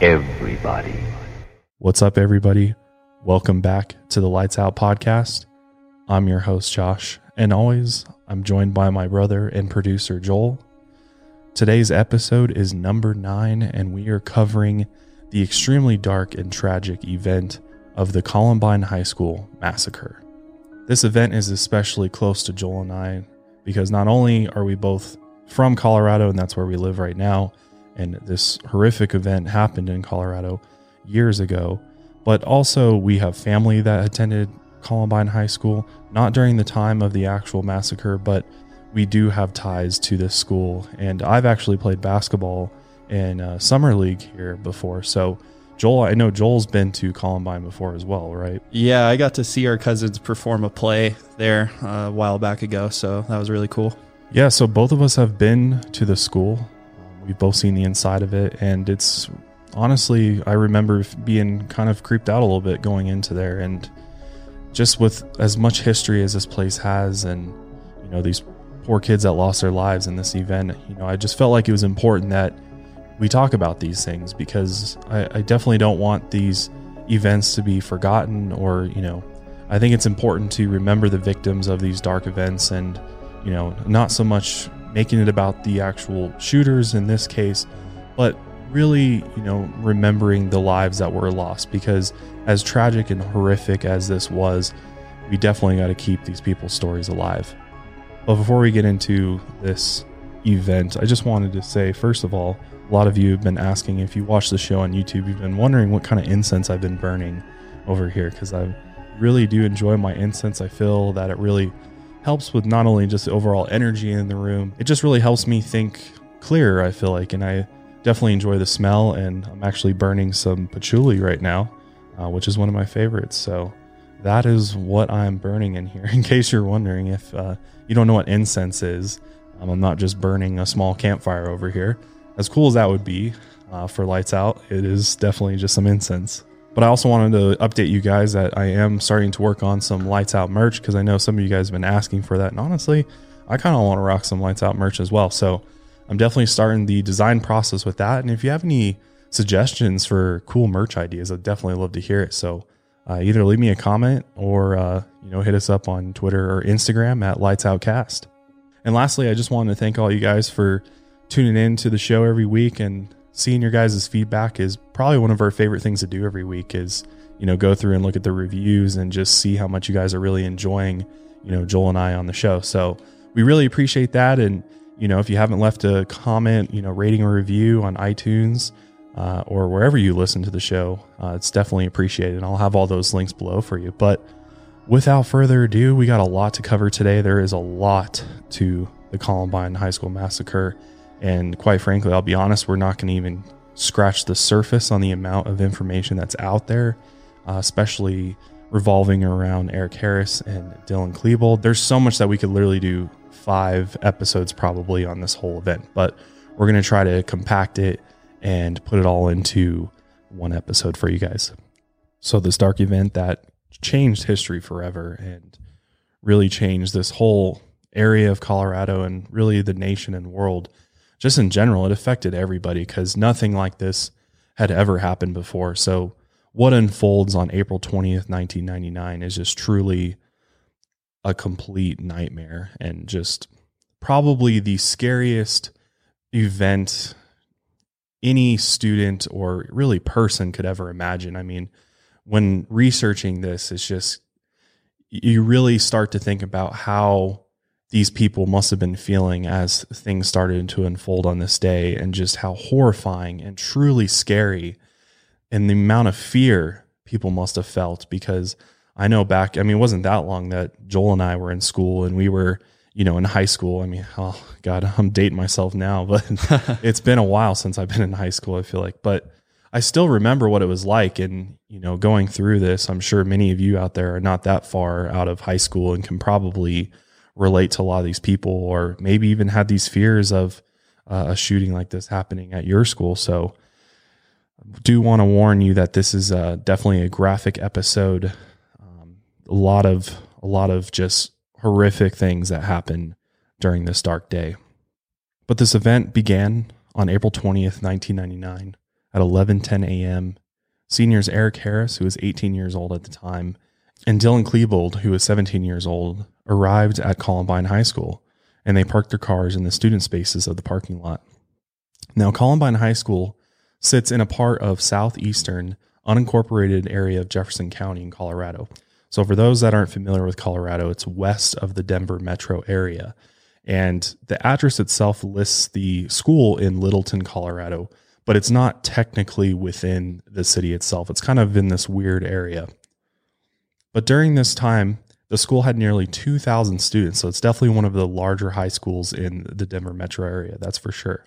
everybody. What's up, everybody? Welcome back to the Lights Out podcast. I'm your host, Josh, and always I'm joined by my brother and producer, Joel. Today's episode is number nine, and we are covering the extremely dark and tragic event of the Columbine High School massacre. This event is especially close to Joel and I because not only are we both from Colorado and that's where we live right now, and this horrific event happened in Colorado years ago, but also we have family that attended Columbine High School, not during the time of the actual massacre, but we do have ties to this school. And I've actually played basketball in uh, summer league here before. So, Joel, I know Joel's been to Columbine before as well, right? Yeah, I got to see our cousins perform a play there uh, a while back ago, so that was really cool. Yeah, so both of us have been to the school. We've both seen the inside of it, and it's honestly, I remember being kind of creeped out a little bit going into there. And just with as much history as this place has, and, you know, these poor kids that lost their lives in this event, you know, I just felt like it was important that we talk about these things because I, I definitely don't want these events to be forgotten or, you know, I think it's important to remember the victims of these dark events and, you know, not so much making it about the actual shooters in this case, but really, you know, remembering the lives that were lost because as tragic and horrific as this was, we definitely got to keep these people's stories alive. But before we get into this event, I just wanted to say, first of all, a lot of you have been asking if you watch the show on YouTube, you've been wondering what kind of incense I've been burning over here because I really do enjoy my incense. I feel that it really helps with not only just the overall energy in the room, it just really helps me think clearer, I feel like. And I definitely enjoy the smell. And I'm actually burning some patchouli right now, uh, which is one of my favorites. So that is what I'm burning in here. In case you're wondering if uh, you don't know what incense is, um, I'm not just burning a small campfire over here as cool as that would be uh, for lights out, it is definitely just some incense. But I also wanted to update you guys that I am starting to work on some lights out merch because I know some of you guys have been asking for that. And honestly, I kind of want to rock some lights out merch as well. So I'm definitely starting the design process with that. And if you have any suggestions for cool merch ideas, I'd definitely love to hear it. So uh, either leave me a comment or uh, you know hit us up on Twitter or Instagram at Lights Outcast. And lastly, I just wanted to thank all you guys for tuning in to the show every week and seeing your guys' feedback is probably one of our favorite things to do every week is you know go through and look at the reviews and just see how much you guys are really enjoying you know joel and i on the show. So we really appreciate that. And you know if you haven't left a comment you know rating or review on itunes uh, or wherever you listen to the show uh, it's definitely appreciated. And i'll have all those links below for you. But without further ado we got a lot to cover today. There is a lot to the columbine high school massacre and quite frankly, I'll be honest, we're not going to even scratch the surface on the amount of information that's out there, uh, especially revolving around Eric Harris and Dylan Klebold. There's so much that we could literally do five episodes probably on this whole event, but we're going to try to compact it and put it all into one episode for you guys. So, this dark event that changed history forever and really changed this whole area of Colorado and really the nation and world just in general, it affected everybody because nothing like this had ever happened before. So, what unfolds on April 20th, 1999 is just truly a complete nightmare and just probably the scariest event any student or really person could ever imagine. I mean, when researching this, it's just you really start to think about how these people must have been feeling as things started to unfold on this day and just how horrifying and truly scary and the amount of fear people must have felt because I know back I mean it wasn't that long that Joel and I were in school and we were you know in high school. I mean oh god I'm dating myself now but it's been a while since I've been in high school I feel like. But I still remember what it was like and you know going through this. I'm sure many of you out there are not that far out of high school and can probably relate to a lot of these people or maybe even had these fears of uh, a shooting like this happening at your school. So, do want to warn you that this is uh, definitely a graphic episode. Um, a lot of a lot of just horrific things that happen during this dark day. But this event began on April 20th, 1999, at 11:10 a.m. Seniors Eric Harris, who was 18 years old at the time, and Dylan Klebold, who was 17 years old, arrived at Columbine High School, and they parked their cars in the student spaces of the parking lot. Now, Columbine High School sits in a part of southeastern unincorporated area of Jefferson County in Colorado. So, for those that aren't familiar with Colorado, it's west of the Denver metro area. And the address itself lists the school in Littleton, Colorado, but it's not technically within the city itself. It's kind of in this weird area. But during this time, the school had nearly 2,000 students. So, it's definitely one of the larger high schools in the Denver metro area, that's for sure.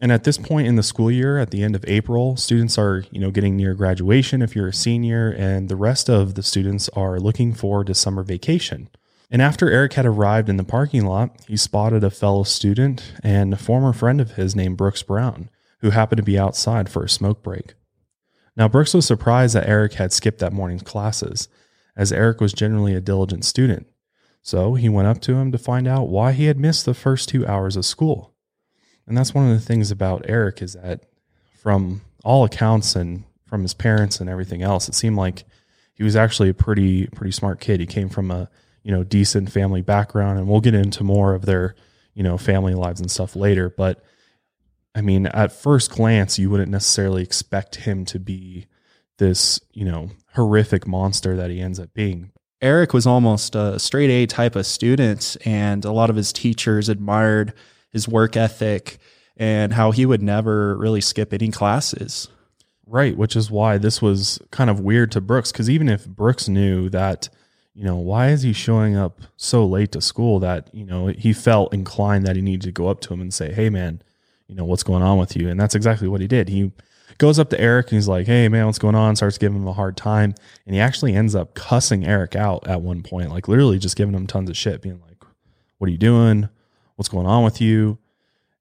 And at this point in the school year, at the end of April, students are, you know, getting near graduation if you're a senior, and the rest of the students are looking forward to summer vacation. And after Eric had arrived in the parking lot, he spotted a fellow student and a former friend of his named Brooks Brown, who happened to be outside for a smoke break. Now, Brooks was surprised that Eric had skipped that morning's classes, as Eric was generally a diligent student. So he went up to him to find out why he had missed the first two hours of school. And that's one of the things about Eric is that from all accounts and from his parents and everything else, it seemed like he was actually a pretty pretty smart kid. He came from a, you know, decent family background and we'll get into more of their, you know, family lives and stuff later, but I mean, at first glance, you wouldn't necessarily expect him to be this, you know, horrific monster that he ends up being. Eric was almost a straight A type of student, and a lot of his teachers admired his work ethic and how he would never really skip any classes. Right, which is why this was kind of weird to Brooks because even if Brooks knew that, you know, why is he showing up so late to school that, you know, he felt inclined that he needed to go up to him and say, hey, man, you know, what's going on with you? And that's exactly what he did. He goes up to Eric and he's like, hey, man, what's going on? Starts giving him a hard time. And he actually ends up cussing Eric out at one point, like literally just giving him tons of shit, being like, what are you doing? What's going on with you?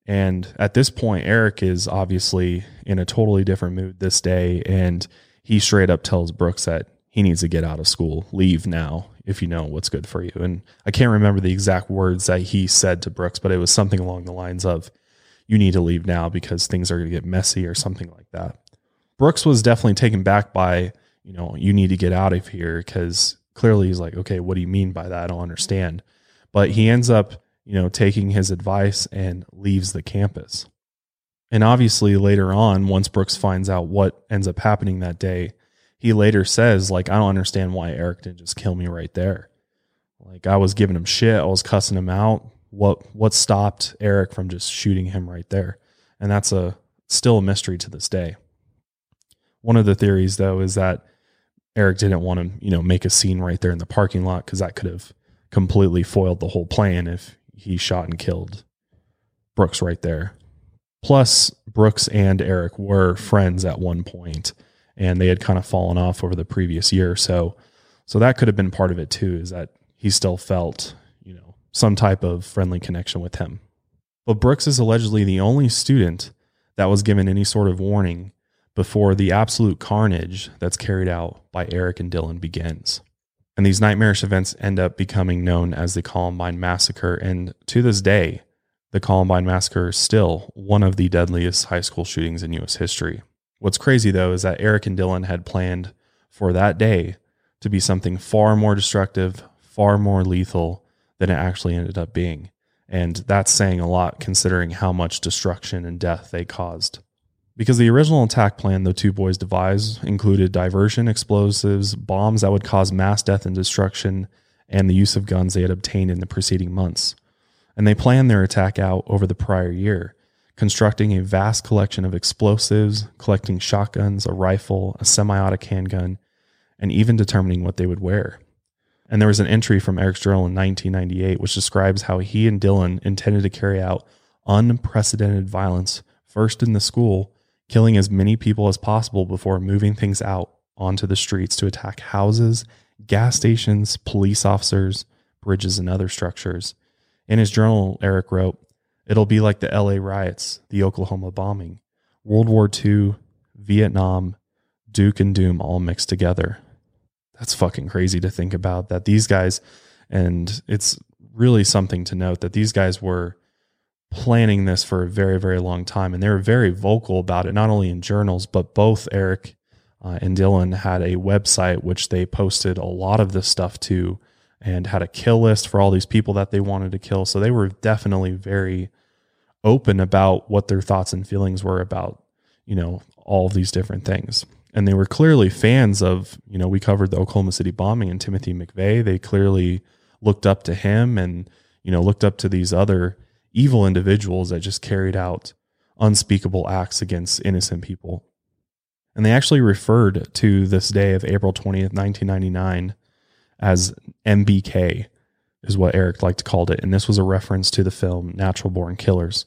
And at this point, Eric is obviously in a totally different mood this day. And he straight up tells Brooks that he needs to get out of school, leave now if you know what's good for you. And I can't remember the exact words that he said to Brooks, but it was something along the lines of, you need to leave now because things are going to get messy or something like that. Brooks was definitely taken back by, you know, you need to get out of here because clearly he's like, okay, what do you mean by that? I don't understand. But he ends up you know, taking his advice and leaves the campus. And obviously, later on, once Brooks finds out what ends up happening that day, he later says, like, I don't understand why Eric didn't just kill me right there. Like, I was giving him shit, I was cussing him out. What what stopped Eric from just shooting him right there? And that's a still a mystery to this day. One of the theories, though, is that Eric didn't want to, you know, make a scene right there in the parking lot because that could have completely foiled the whole plan if he shot and killed Brooks right there. Plus, Brooks and Eric were friends at one point, and they had kind of fallen off over the previous year so. So that could have been part of it too, is that he still felt, some type of friendly connection with him. But Brooks is allegedly the only student that was given any sort of warning before the absolute carnage that's carried out by Eric and Dylan begins. And these nightmarish events end up becoming known as the Columbine Massacre. And to this day, the Columbine Massacre is still one of the deadliest high school shootings in U.S. history. What's crazy, though, is that Eric and Dylan had planned for that day to be something far more destructive, far more lethal than it actually ended up being. And that's saying a lot considering how much destruction and death they caused. Because the original attack plan the two boys devised included diversion, explosives, bombs that would cause mass death and destruction, and the use of guns they had obtained in the preceding months. And they planned their attack out over the prior year, constructing a vast collection of explosives, collecting shotguns, a rifle, a semi automatic handgun, and even determining what they would wear. And there was an entry from Eric's journal in 1998 which describes how he and Dylan intended to carry out unprecedented violence first in the school killing as many people as possible before moving things out onto the streets to attack houses, gas stations, police officers, bridges, and other structures. In his journal, Eric wrote, It'll be like the LA riots, the Oklahoma bombing, World War II, Vietnam, Duke and Doom all mixed together. That's fucking crazy to think about that these guys, and it's really something to note that these guys were planning this for a very, very long time. And they were very vocal about it, not only in journals, but both Eric uh, and Dylan had a website which they posted a lot of this stuff to and had a kill list for all these people that they wanted to kill. So they were definitely very open about what their thoughts and feelings were about, you know, all these different things. And they were clearly fans of, you know, we covered the Oklahoma City bombing and Timothy McVeigh. They clearly looked up to him and, you know, looked up to these other evil individuals that just carried out unspeakable acts against innocent people. And they actually referred to this day of April 20th, 1999 as NBK, is what Eric liked to call it. And this was a reference to the film Natural Born Killers.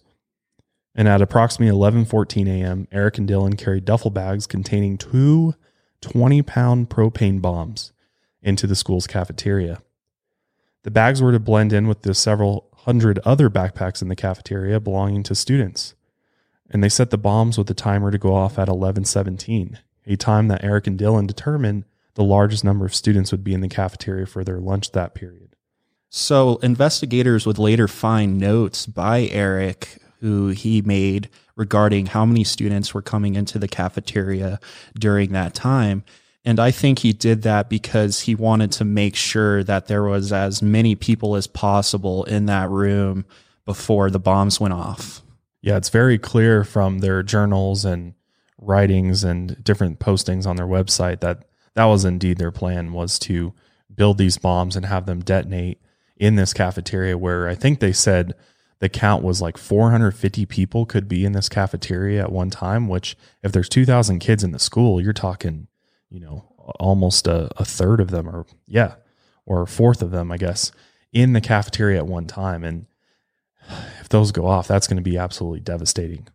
And at approximately 11:14 a.m., Eric and Dylan carried duffel bags containing two 20-pound propane bombs into the school's cafeteria. The bags were to blend in with the several hundred other backpacks in the cafeteria belonging to students. And they set the bombs with the timer to go off at 11:17, a time that Eric and Dylan determined the largest number of students would be in the cafeteria for their lunch that period. So, investigators would later find notes by Eric who he made regarding how many students were coming into the cafeteria during that time. And I think he did that because he wanted to make sure that there was as many people as possible in that room before the bombs went off. Yeah, it's very clear from their journals and writings and different postings on their website that that was indeed their plan was to build these bombs and have them detonate in this cafeteria where I think they said the count was like 450 people could be in this cafeteria at one time, which if there's 2,000 kids in the school, you're talking, you know, almost a, a third of them, or yeah, or a fourth of them, I guess, in the cafeteria at one time. And if those go off, that's going to be absolutely devastating.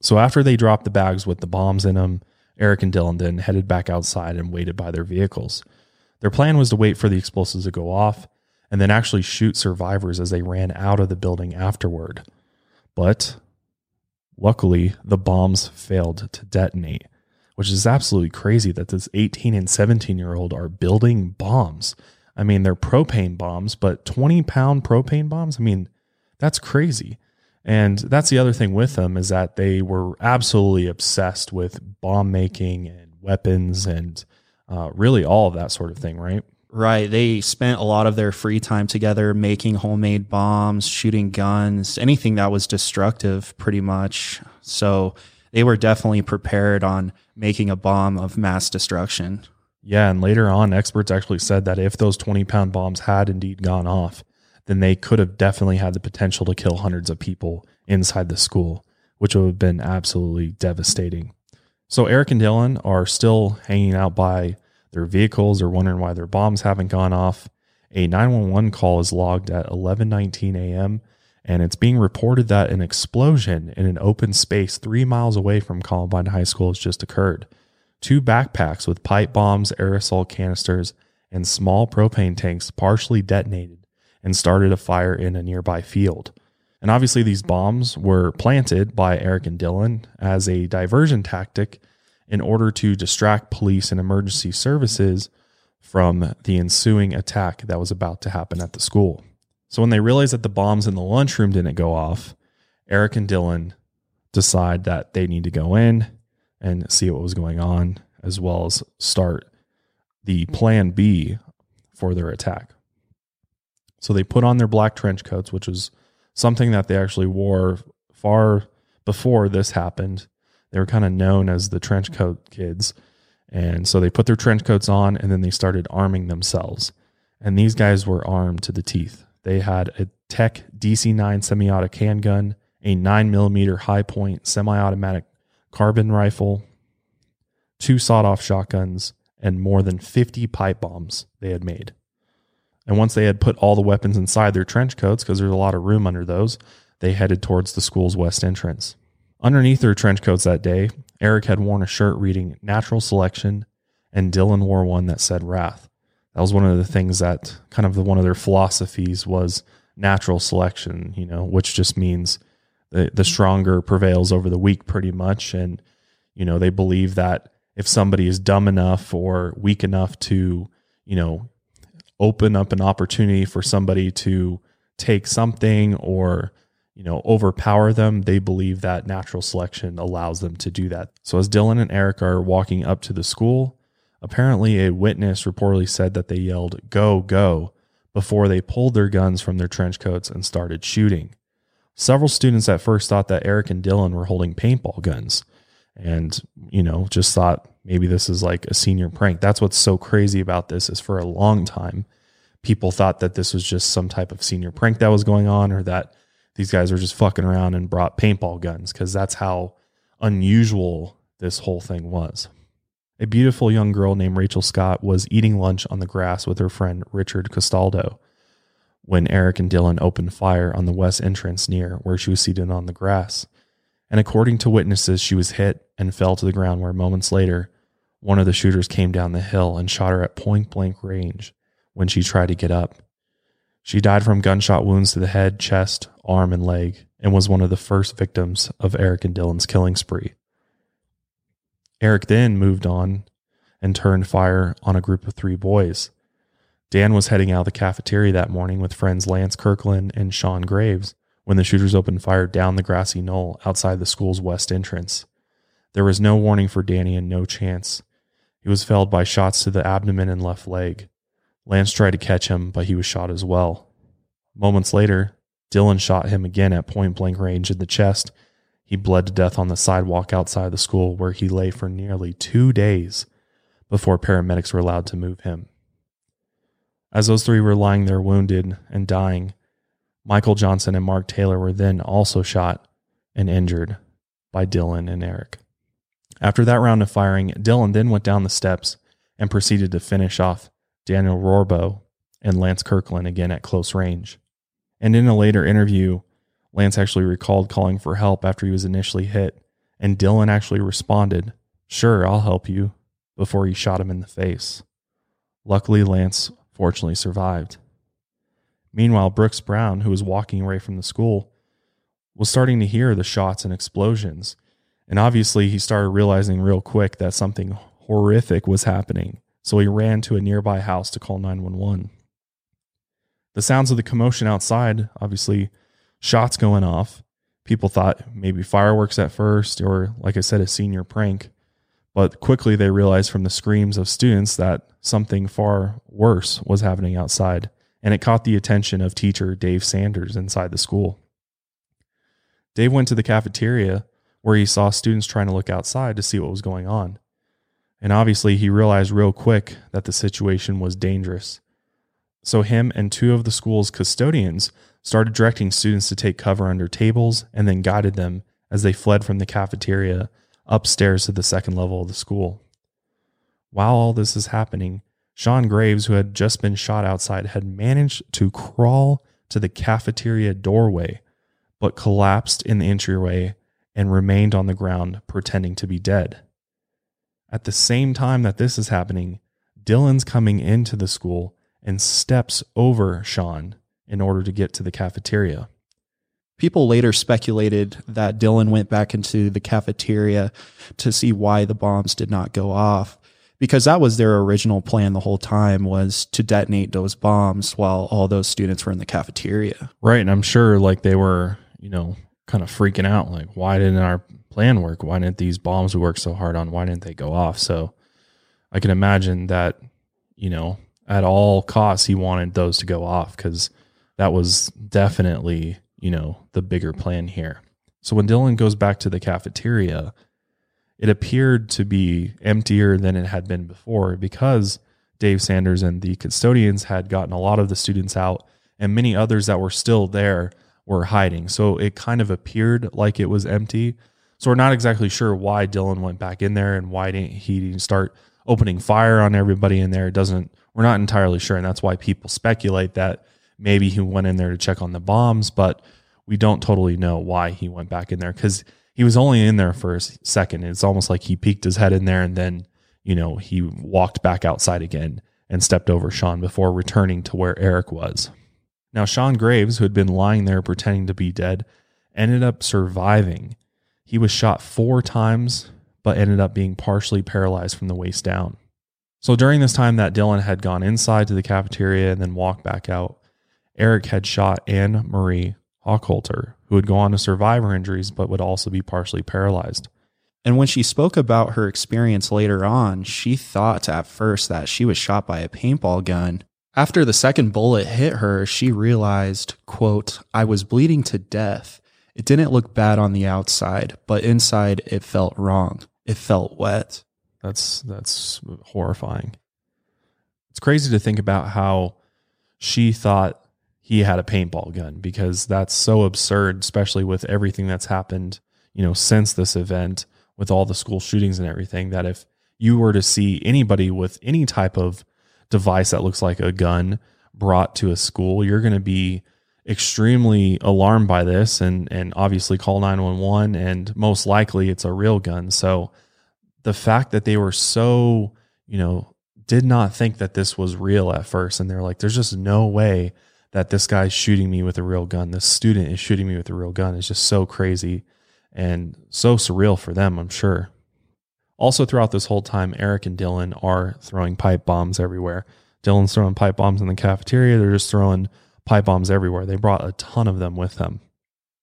So after they dropped the bags with the bombs in them, Eric and Dylan then headed back outside and waited by their vehicles. Their plan was to wait for the explosives to go off and then actually shoot survivors as they ran out of the building afterward. But luckily, the bombs failed to detonate, which is absolutely crazy that this 18 and 17 year old are building bombs. I mean, they're propane bombs, but 20 pound propane bombs? I mean, that's crazy. And that's the other thing with them is that they were absolutely obsessed with bomb making and weapons and uh, really all of that sort of thing, right? Right. They spent a lot of their free time together making homemade bombs, shooting guns, anything that was destructive, pretty much. So they were definitely prepared on making a bomb of mass destruction. Yeah. And later on, experts actually said that if those 20 pound bombs had indeed gone off, then they could have definitely had the potential to kill hundreds of people inside the school, which would have been absolutely devastating. So Eric and Dylan are still hanging out by their vehicles are wondering why their bombs haven't gone off. A 911 call is logged at 11:19 a.m. and it's being reported that an explosion in an open space 3 miles away from Columbine High School has just occurred. Two backpacks with pipe bombs, aerosol canisters, and small propane tanks partially detonated and started a fire in a nearby field. And obviously, these bombs were planted by Eric and Dylan as a diversion tactic in order to distract police and emergency services from the ensuing attack that was about to happen at the school. So when they realized that the bombs in the lunchroom didn't go off, Eric and Dylan decide that they need to go in and see what was going on, as well as start the plan B for their attack. So they put on their black trench coats, which was something that they actually wore far before this happened they were kind of known as the trench mm-hmm. coat kids. And so they put their trench coats on and then they started arming themselves. And these guys were armed to the teeth. They had a Tech DC 9 semi auto handgun, a 9 millimeter Hi-Point semi automatic carbine rifle, two sawed off shotguns, and more than 50 pipe bombs they had made. And once they had put all the weapons inside their trench coats, because there's a lot of room under those, they headed towards the school's west entrance. Underneath their trench coats that day, Eric had worn a shirt reading Natural Selection, and Dylan wore one that said Wrath. That was one of the things that kind of the, one of their philosophies was natural selection, you know, which just means the, the stronger prevails over the weak pretty much. And, you know, they believe that if somebody is dumb enough or weak enough to, you know, open up an opportunity for somebody to take something or you know, overpower them. They believe that natural selection allows them to do that. So as Dylan and Eric are walking up to the school, apparently a witness reportedly said that they yelled, Go, go, before they pulled their guns from their trench coats and started shooting. Several students at first thought that Eric and Dylan were holding paintball guns and, you know, just thought maybe this is like a senior prank. That's what's so crazy about this is for a long time, people thought that this was just some type of senior prank that was going on or that these guys were just fucking around and brought paintball guns because that's how unusual this whole thing was. A beautiful young girl named Rachel Scott was eating lunch on the grass with her friend Richard Castaldo when Eric and Dylan opened fire on the west entrance near where she was seated on the grass. And according to witnesses, she was hit and fell to the ground where moments later, one of the shooters came down the hill and shot her at point blank range when she tried to get up. She died from gunshot wounds to the head, chest, arm, and leg, and was one of the first victims of Eric and Dylan's killing spree. Eric then moved on and turned fire on a group of three boys. Dan was heading out of the cafeteria that morning with friends Lance Kirklin and Sean Graves when the shooters opened fire down the grassy knoll outside the school's west entrance. There was no warning for Danny and no chance. He was felled by shots to the abdomen and left leg. Lance tried to catch him, but he was shot as well. Moments later, Dylan shot him again at point blank range in the chest. He bled to death on the sidewalk outside the school where he lay for nearly two days before paramedics were allowed to move him. As those three were lying there wounded and dying, Michael Johnson and Mark Taylor were then also shot and injured by Dylan and Eric. After that round of firing, Dylan then went down the steps and proceeded to finish off Daniel Rohrbough and Lance Kirklin again at close range. And in a later interview, Lance actually recalled calling for help after he was initially hit, and Dylan actually responded, Sure, I'll help you, before he shot him in the face. Luckily, Lance fortunately survived. Meanwhile, Brooks Brown, who was walking away from the school, was starting to hear the shots and explosions. And obviously, he started realizing real quick that something horrific was happening. So he ran to a nearby house to call 911. The sounds of the commotion outside, obviously, shots going off. People thought maybe fireworks at first, or like I said, a senior prank. But quickly they realized from the screams of students that something far worse was happening outside, and it caught the attention of teacher Dave Sanders inside the school. Dave went to the cafeteria where he saw students trying to look outside to see what was going on. And obviously, he realized real quick that the situation was dangerous. So, him and two of the school's custodians started directing students to take cover under tables and then guided them as they fled from the cafeteria upstairs to the second level of the school. While all this is happening, Sean Graves, who had just been shot outside, had managed to crawl to the cafeteria doorway, but collapsed in the entryway and remained on the ground pretending to be dead. At the same time that this is happening, Dylan's coming into the school and steps over Sean in order to get to the cafeteria. People later speculated that Dylan went back into the cafeteria to see why the bombs did not go off because that was their original plan the whole time was to detonate those bombs while all those students were in the cafeteria. Right, and I'm sure like they were, you know, kind of freaking out like why didn't our plan work? Why didn't these bombs we worked so hard on why didn't they go off? So I can imagine that, you know, at all costs he wanted those to go off cuz that was definitely you know, the bigger plan here. So when Dylan goes back to the cafeteria, it appeared to be emptier than it had been before because Dave Sanders and the custodians had gotten a lot of the students out, and many others that were still there were hiding. So it kind of appeared like it was empty. So we're not exactly sure why Dylan went back in there and why didn't he start opening fire on everybody in there. It doesn't. We're not entirely sure, and that's why people speculate that maybe he went in there to check on the bombs, but we don't totally know why he went back in there because he was only in there for a second. It's almost like he peeked his head in there and then, you know, he walked back outside again and stepped over Sean before returning to where Eric was. Now, Sean Graves, who had been lying there pretending to be dead, ended up surviving. He was shot four times, but ended up being partially paralyzed from the waist down. So during this time that Dylan had gone inside to the cafeteria and then walked back out, Eric had shot Anne Marie Hochhalter, who would go on to survive her injuries but would also be partially paralyzed. And when she spoke about her experience later on, she thought at first that she was shot by a paintball gun. After the second bullet hit her, she realized, quote, I was bleeding to death. It didn't look bad on the outside, but inside it felt wrong. It felt wet. That's that's horrifying. It's crazy to think about how she thought he had a paintball gun because that's so absurd, especially with everything that's happened, you know, since this event with all the school shootings and everything. That if you were to see anybody with any type of device that looks like a gun brought to a school, you're going to be extremely alarmed by this and and obviously call 911 and most likely it's a real gun. So the fact that they were so, you know, did not think that this was real at first. And they're like, there's just no way that this guy's shooting me with a real gun. This student is shooting me with a real gun. It's just so crazy and so surreal for them, I'm sure. Also, throughout this whole time, Eric and Dylan are throwing pipe bombs everywhere. Dylan's throwing pipe bombs in the cafeteria. They're just throwing pipe bombs everywhere. They brought a ton of them with them.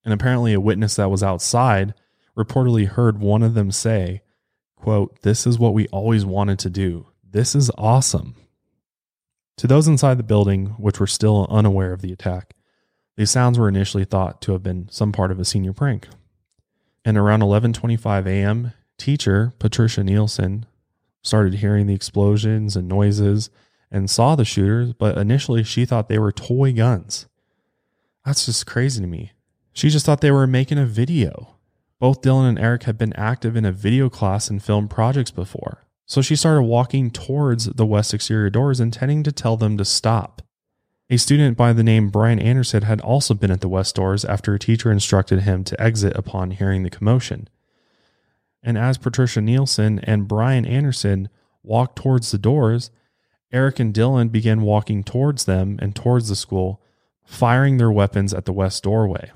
And apparently, a witness that was outside reportedly heard one of them say, quote, This is what we always wanted to do. This is awesome. To those inside the building, which were still unaware of the attack, these sounds were initially thought to have been some part of a senior prank. And around 11:25 a.m., teacher Patricia Nielson started hearing the explosions and noises and saw the shooters, but initially she thought they were toy guns. That's just crazy to me. She just thought they were making a video. Both Dylan and Eric had been active in a video class and film projects before. So she started walking towards the west exterior doors, intending to tell them to stop. A student by the name Brian Anderson had also been at the west doors after a teacher instructed him to exit upon hearing the commotion. And as Patricia Nielson and Brian Anderson walked towards the doors, Eric and Dylan began walking towards them and towards the school, firing their weapons at the west doorway.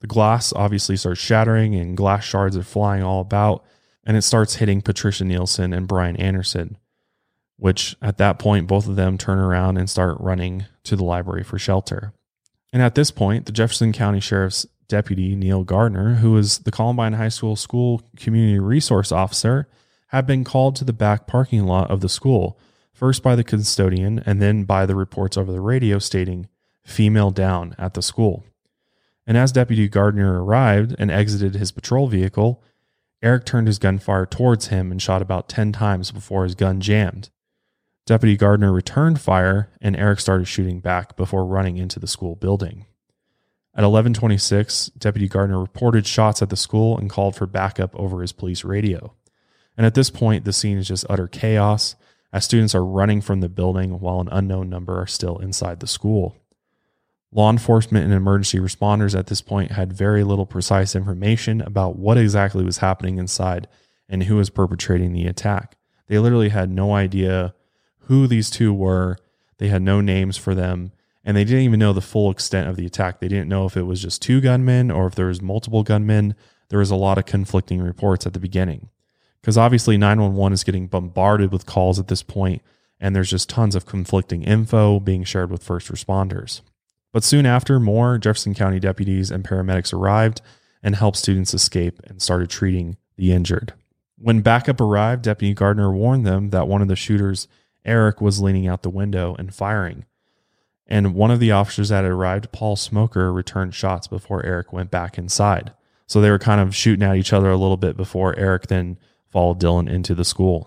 The glass obviously starts shattering and glass shards are flying all about and it starts hitting Patricia Nielson and Brian Anderson, which at that point, both of them turn around and start running to the library for shelter. And at this point, the Jefferson County Sheriff's deputy, Neil Gardner, who was the Columbine High School School Community Resource Officer, had been called to the back parking lot of the school, first by the custodian and then by the reports over the radio stating female down at the school. And as Deputy Gardner arrived and exited his patrol vehicle, Eric turned his gunfire towards him and shot about 10 times before his gun jammed. Deputy Gardner returned fire and Eric started shooting back before running into the school building. At 11:26, Deputy Gardner reported shots at the school and called for backup over his police radio. And at this point, the scene is just utter chaos as students are running from the building while an unknown number are still inside the school. Law enforcement and emergency responders at this point had very little precise information about what exactly was happening inside and who was perpetrating the attack. They literally had no idea who these two were. They had no names for them, and they didn't even know the full extent of the attack. They didn't know if it was just two gunmen or if there was multiple gunmen. There was a lot of conflicting reports at the beginning. Because obviously 911 is getting bombarded with calls at this point, and there's just tons of conflicting info being shared with first responders. But soon after, more Jefferson County deputies and paramedics arrived and helped students escape and started treating the injured. When backup arrived, Deputy Gardner warned them that one of the shooters, Eric, was leaning out the window and firing. And one of the officers that had arrived, Paul Smoker, returned shots before Eric went back inside. So they were kind of shooting at each other a little bit before Eric then followed Dylan into the school.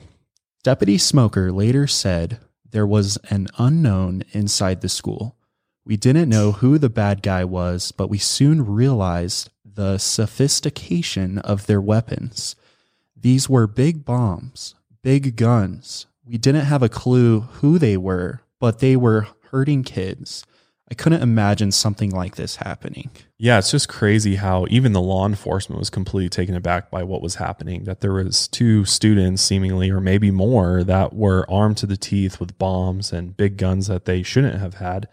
Deputy Smoker later said there was an unknown inside the school. We didn't know who the bad guy was, but we soon realized the sophistication of their weapons. These were big bombs, big guns. We didn't have a clue who they were, but they were hurting kids. I couldn't imagine something like this happening. Yeah, it's just crazy how even the law enforcement was completely taken aback by what was happening. That there was two students, seemingly, or maybe more, that were armed to the teeth with bombs and big guns that they shouldn't have had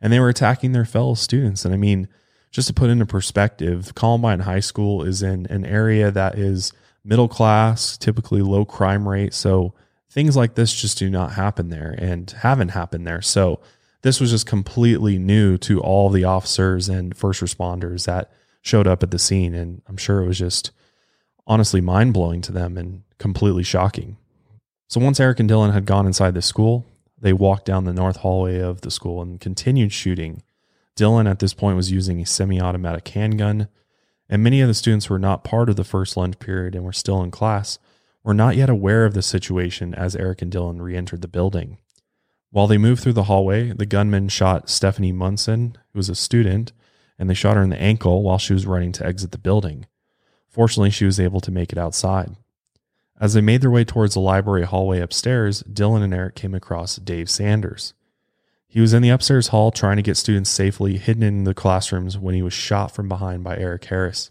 and they were attacking their fellow students. And I mean, just to put into perspective, Columbine High School is in an area that is middle class, typically low crime rate. So things like this just do not happen there and haven't happened there. So this was just completely new to all the officers and first responders that showed up at the scene. And I'm sure it was just honestly mind blowing to them and completely shocking. So once Eric and Dylan had gone inside the school, they walked down the north hallway of the school and continued shooting. Dylan at this point was using a semi automatic handgun, and many of the students who were not part of the first lunch period and were still in class were not yet aware of the situation as Eric and Dylan re entered the building. While they moved through the hallway, the gunman shot Stephanie Munson, who was a student, and they shot her in the ankle while she was running to exit the building. Fortunately, she was able to make it outside. As they made their way towards the library hallway upstairs, Dylan and Eric came across Dave Sanders. He was in the upstairs hall trying to get students safely hidden in the classrooms when he was shot from behind by Eric Harris.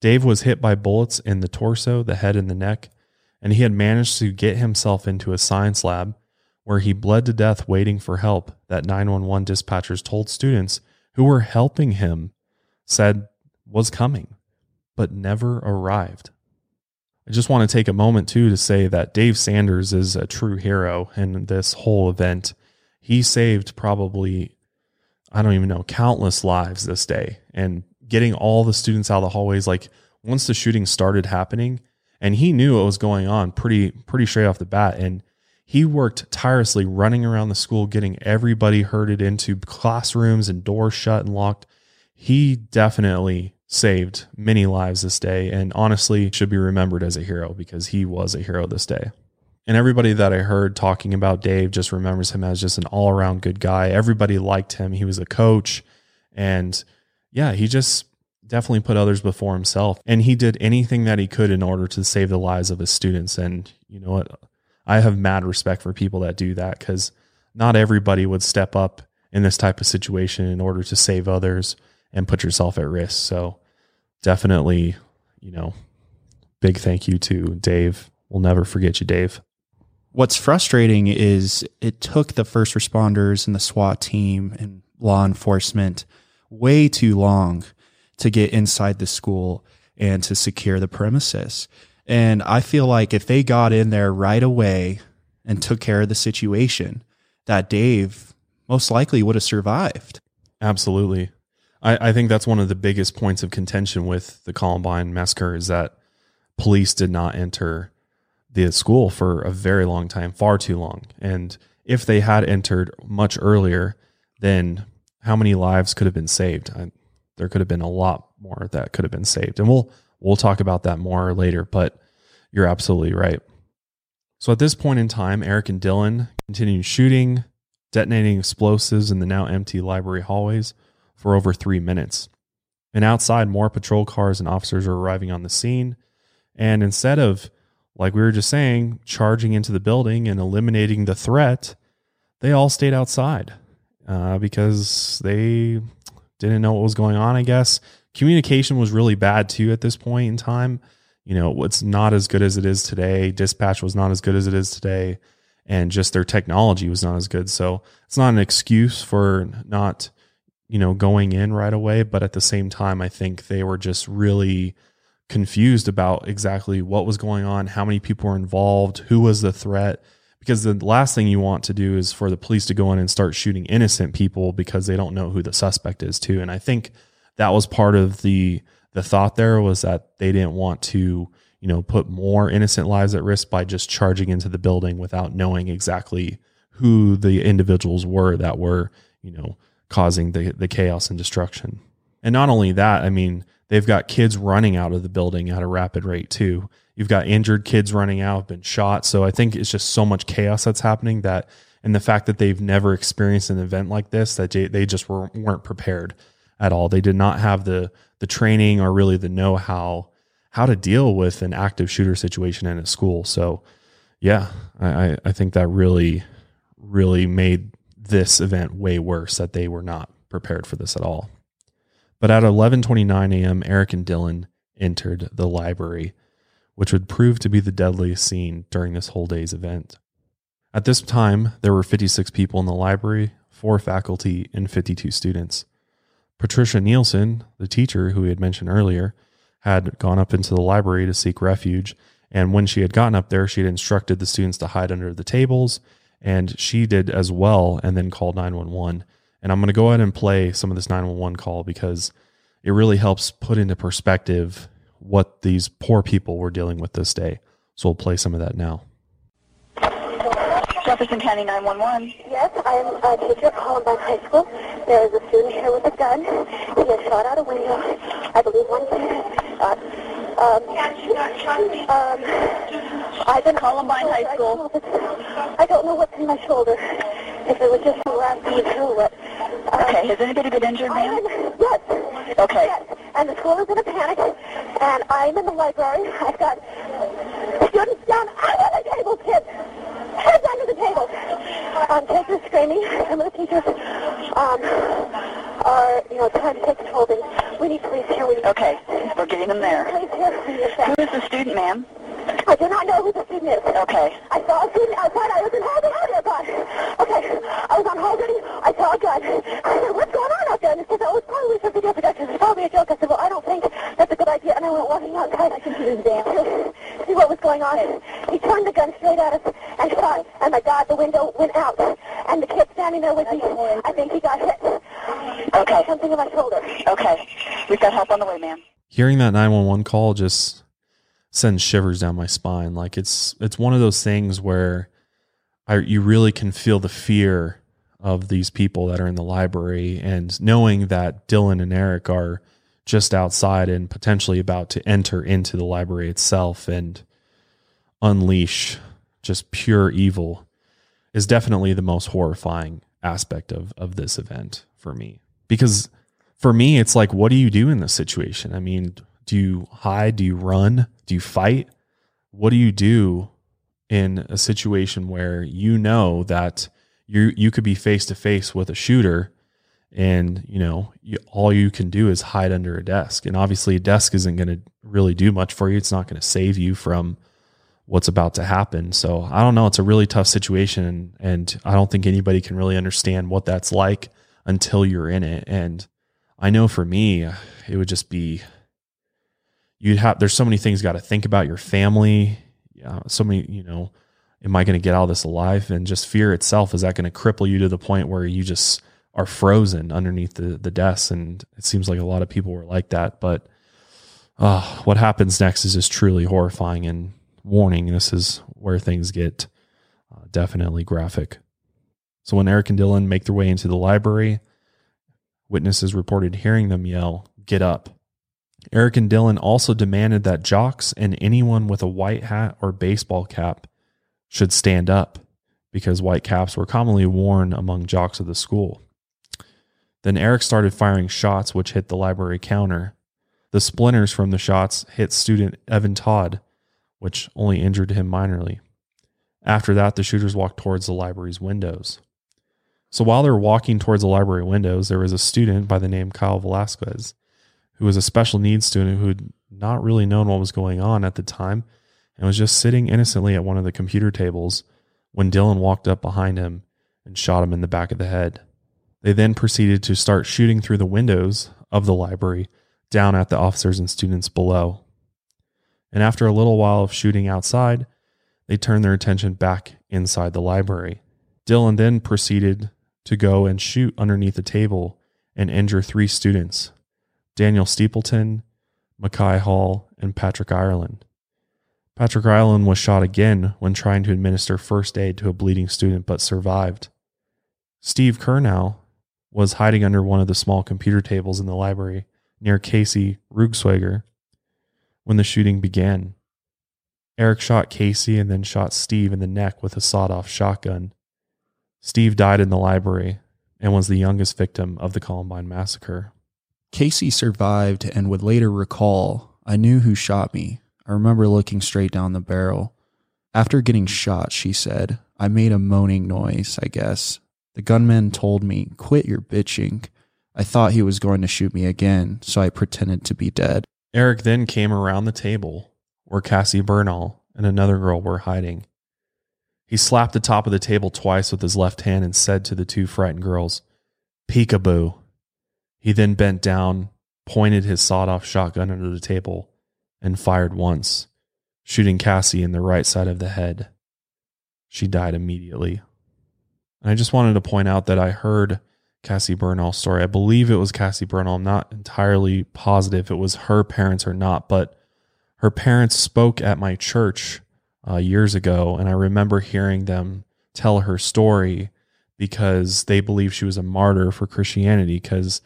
Dave was hit by bullets in the torso, the head, and the neck, and he had managed to get himself into a science lab where he bled to death waiting for help that 911 dispatchers told students who were helping him said was coming, but never arrived. I just want to take a moment too to say that Dave Sanders is a true hero in this whole event. He saved probably, I don't even know, countless lives this day and getting all the students out of the hallways. Like once the shooting started happening, and he knew what was going on pretty pretty straight off the bat, and he worked tirelessly running around the school, getting everybody herded into classrooms and doors shut and locked. He definitely saved many lives this day and honestly should be remembered as a hero because he was a hero this day. And everybody that I heard talking about Dave just remembers him as just an all around good guy. Everybody liked him. He was a coach. And yeah, he just definitely put others before himself. And he did anything that he could in order to save the lives of his students. And you know what? I have mad respect for people that do that because not everybody would step up in this type of situation in order to save others and put yourself at risk. So definitely, you know, big thank you to Dave. We'll never forget you, Dave. What's frustrating is it took the first responders and the SWAT team and law enforcement way too long to get inside the school and to secure the premises. And I feel like if they got in there right away and took care of the situation, that Dave most likely would have survived. Absolutely. I, I think that's one of the biggest points of contention with the Columbine massacre is that police did not enter the school for a very long time, far too long. And if they had entered much earlier, then how many lives could have been saved? I, there could have been a lot more that could have been saved. And we'll we'll talk about that more later, but you're absolutely right. So at this point in time, Eric and Dylan continued shooting, detonating explosives in the now empty library hallways for over three minutes. And outside, more patrol cars and officers are arriving on the scene. And instead of, like we were just saying, charging into the building and eliminating the threat, they all stayed outside uh, because they didn't know what was going on, I guess. Communication was really bad too at this point in time you know, it's not as good as it is today. Dispatch was not as good as it is today. And just their technology was not as good. So it's not an excuse for not, you know, going in right away. But at the same time, I think they were just really confused about exactly what was going on, how many people were involved, who was the threat. Because the last thing you want to do is for the police to go in and start shooting innocent people because they don't know who the suspect is, too. And I think that was part of the the thought there was that they didn't want to, you know, put more innocent lives at risk by just charging into the building without knowing exactly who the individuals were that were, you know, causing the, the chaos and destruction. And not only that, I mean, they've got kids running out of the building at a rapid rate too. You've got injured kids running out, been shot. So I think it's just so much chaos that's happening that, and the fact that they've never experienced an event like this, that they, they just were, weren't prepared at all. They did not have the the training or really the know how how to deal with an active shooter situation in a school. So yeah, I, I think that really really made this event way worse that they were not prepared for this at all. But at 11:29 a.m., Eric and Dylan entered the library, which would prove to be the deadliest scene during this whole day's event. At this time, there were 56 people in the library, four faculty, and 52 students. Patricia Nielson, the teacher who we had mentioned earlier, had gone up into the library to seek refuge. And when she had gotten up there, she had instructed the students to hide under the tables And she did as well and then called 911. And I'm going to go ahead and play some of this 911 call because it really helps put into perspective what these poor people were dealing with this day. So we'll play some of that now. Jefferson County 911. Yes, I'm a teacher at Columbine High School. There is a student here with a gun. He has shot out a window. I believe one student shot. Um, um, I've been Columbine High School. I don't know what's in my shoulder. If it was just the last beat or what. Um, Okay, has anybody been injured, ma'am? yes. Okay. Yes. And the school is in a panic. And I'm in the library. I've got students down I under the table, kids. Heads under the table. Um, kids are screaming. Some of the teachers um, are, you know, trying to take control of. We need police here. We need Okay, we're getting them there. police here. Who is the student, ma'am? I do not know who the student is. Okay. I saw a student outside. I was in hall earlier, but okay. I was on hall duty. I saw a gun. I said, "What's going on out there?" And he said, "Oh, it's probably something different." I said, "It's probably a joke." I said, "Well, I don't think that's a good idea." And I went walking outside. I continued down to see what was going on. He turned the gun straight at us and shot. And my God, the window went out. And the kid standing there with me, I think he got hit. Okay. Something in my shoulder. Okay. We've got help on the way, ma'am. Hearing that 911 call just sends shivers down my spine. Like it's it's one of those things where I you really can feel the fear of these people that are in the library and knowing that Dylan and Eric are just outside and potentially about to enter into the library itself and unleash just pure evil is definitely the most horrifying aspect of of this event for me because for me it's like what do you do in this situation i mean do you hide? Do you run? Do you fight? What do you do in a situation where you know that you you could be face to face with a shooter and you know you, all you can do is hide under a desk? And obviously a desk isn't going to really do much for you. It's not going to save you from what's about to happen. So i don't know. It's a really tough situation and, and i don't think anybody can really understand what that's like until you're in it. And i know for me it would just be you'd have there's so many things got to think about your family. Yeah, so many you know am i going to get out of this alive? And just fear itself is that going to cripple you to the point where you just are frozen underneath the the desk? And it seems like a lot of people were like that but uh, what happens next is just truly horrifying and warning. This is where things get uh, definitely graphic. So when eric and dylan make their way into the library witnesses reported hearing them yell get up Eric and Dylan also demanded that jocks and anyone with a white hat or baseball cap should stand up because white caps were commonly worn among jocks of the school. Then Eric started firing shots which hit the library counter. The splinters from the shots hit student Evan Todd, which only injured him minorly. After that, the shooters walked towards the library's windows. So while they were walking towards the library windows, there was a student by the name Kyle Velasquez who was a special needs student who had not really known what was going on at the time and was just sitting innocently at one of the computer tables when Dylan walked up behind him and shot him in the back of the head. They then proceeded to start shooting through the windows of the library down at the officers and students below. And after a little while of shooting outside, they turned their attention back inside the library. Dylan then proceeded to go and shoot underneath the table and injure three students Daniel Steepleton, Makai Hall, and Patrick Ireland. Patrick Ireland was shot again when trying to administer first aid to a bleeding student but survived. Steve Curnow was hiding under one of the small computer tables in the library near Kacey Ruegsegger when the shooting began. Eric shot Casey and then shot Steve in the neck with a sawed off shotgun. Steve died in the library and was the youngest victim of the Columbine massacre. Kacey survived and would later recall, I knew who shot me. I remember looking straight down the barrel. After getting shot, she said, I made a moaning noise, I guess. The gunman told me, Quit your bitching. I thought he was going to shoot me again, so I pretended to be dead. Eric then came around the table where Cassie Bernall and another girl were hiding. He slapped the top of the table twice with his left hand and said to the two frightened girls, Peekaboo. He then bent down, pointed his sawed off shotgun under the table, and fired once, shooting Cassie in the right side of the head. She died immediately. And I just wanted to point out that I heard Cassie Bernall's story. I believe it was Cassie Bernall. I'm not entirely positive if it was her parents or not, but her parents spoke at my church uh, years ago, and I remember hearing them tell her story because they believe she was a martyr for Christianity. Because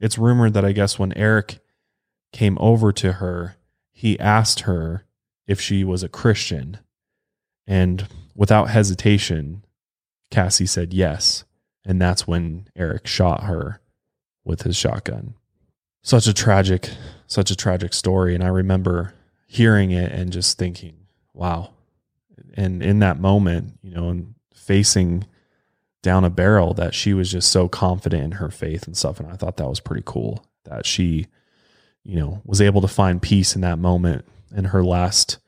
it's rumored that I guess when Eric came over to her, he asked her if she was a Christian. And without hesitation, Cassie said yes. And that's when Eric shot her with his shotgun. Such a tragic, such a tragic story. And I remember hearing it and just thinking, wow. And in that moment, you know, and facing down a barrel that she was just so confident in her faith and stuff. And I thought that was pretty cool that she, you know, was able to find peace in that moment in her last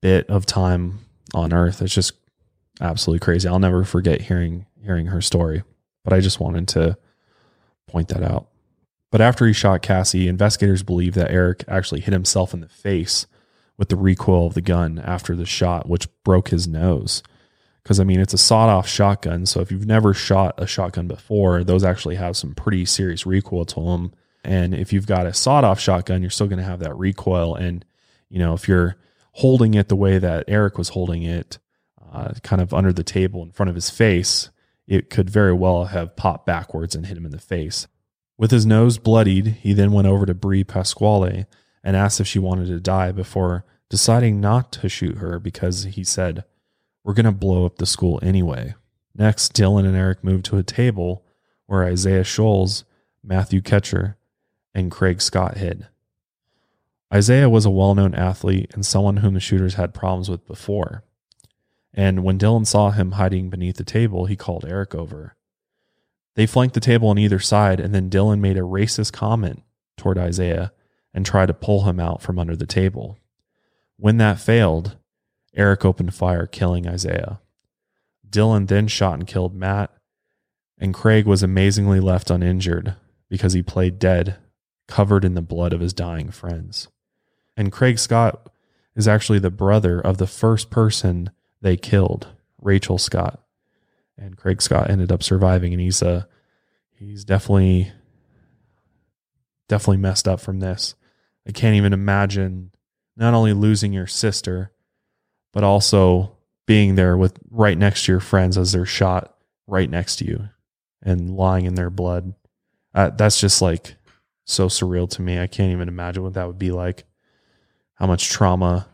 bit of time on earth. It's just absolutely crazy. I'll never forget hearing hearing her story. But I just wanted to point that out. But after he shot Cassie, investigators believe that Eric actually hit himself in the face with the recoil of the gun after the shot, which broke his nose. Because, I mean, it's a sawed off shotgun. So if you've never shot a shotgun before, those actually have some pretty serious recoil to them. And if you've got a sawed off shotgun, you're still going to have that recoil. And, you know, if you're holding it the way that Eric was holding it, uh, kind of under the table in front of his face, it could very well have popped backwards and hit him in the face. With his nose bloodied, he then went over to Bree Pasquale and asked if she wanted to die before deciding not to shoot her because he said, We're going to blow up the school anyway. Next, Dylan and Eric moved to a table where Isaiah Shoels, Matthew Kechter, and Craig Scott hid. Isaiah was a well known athlete and someone whom the shooters had problems with before. And when Dylan saw him hiding beneath the table, he called Eric over. They flanked the table on either side, and then Dylan made a racist comment toward Isaiah and tried to pull him out from under the table. When that failed, Eric opened fire, killing Isaiah. Dylan then shot and killed Matt, and Craig was amazingly left uninjured because he played dead, covered in the blood of his dying friends. And Craig Scott is actually the brother of the first person they killed, Rachel Scott. And Craig Scott ended up surviving and he's uh he's definitely definitely messed up from this. I can't even imagine not only losing your sister, but also being there with right next to your friends as they're shot right next to you and lying in their blood. Uh, that's just like so surreal to me. I can't even imagine what that would be like. How much trauma,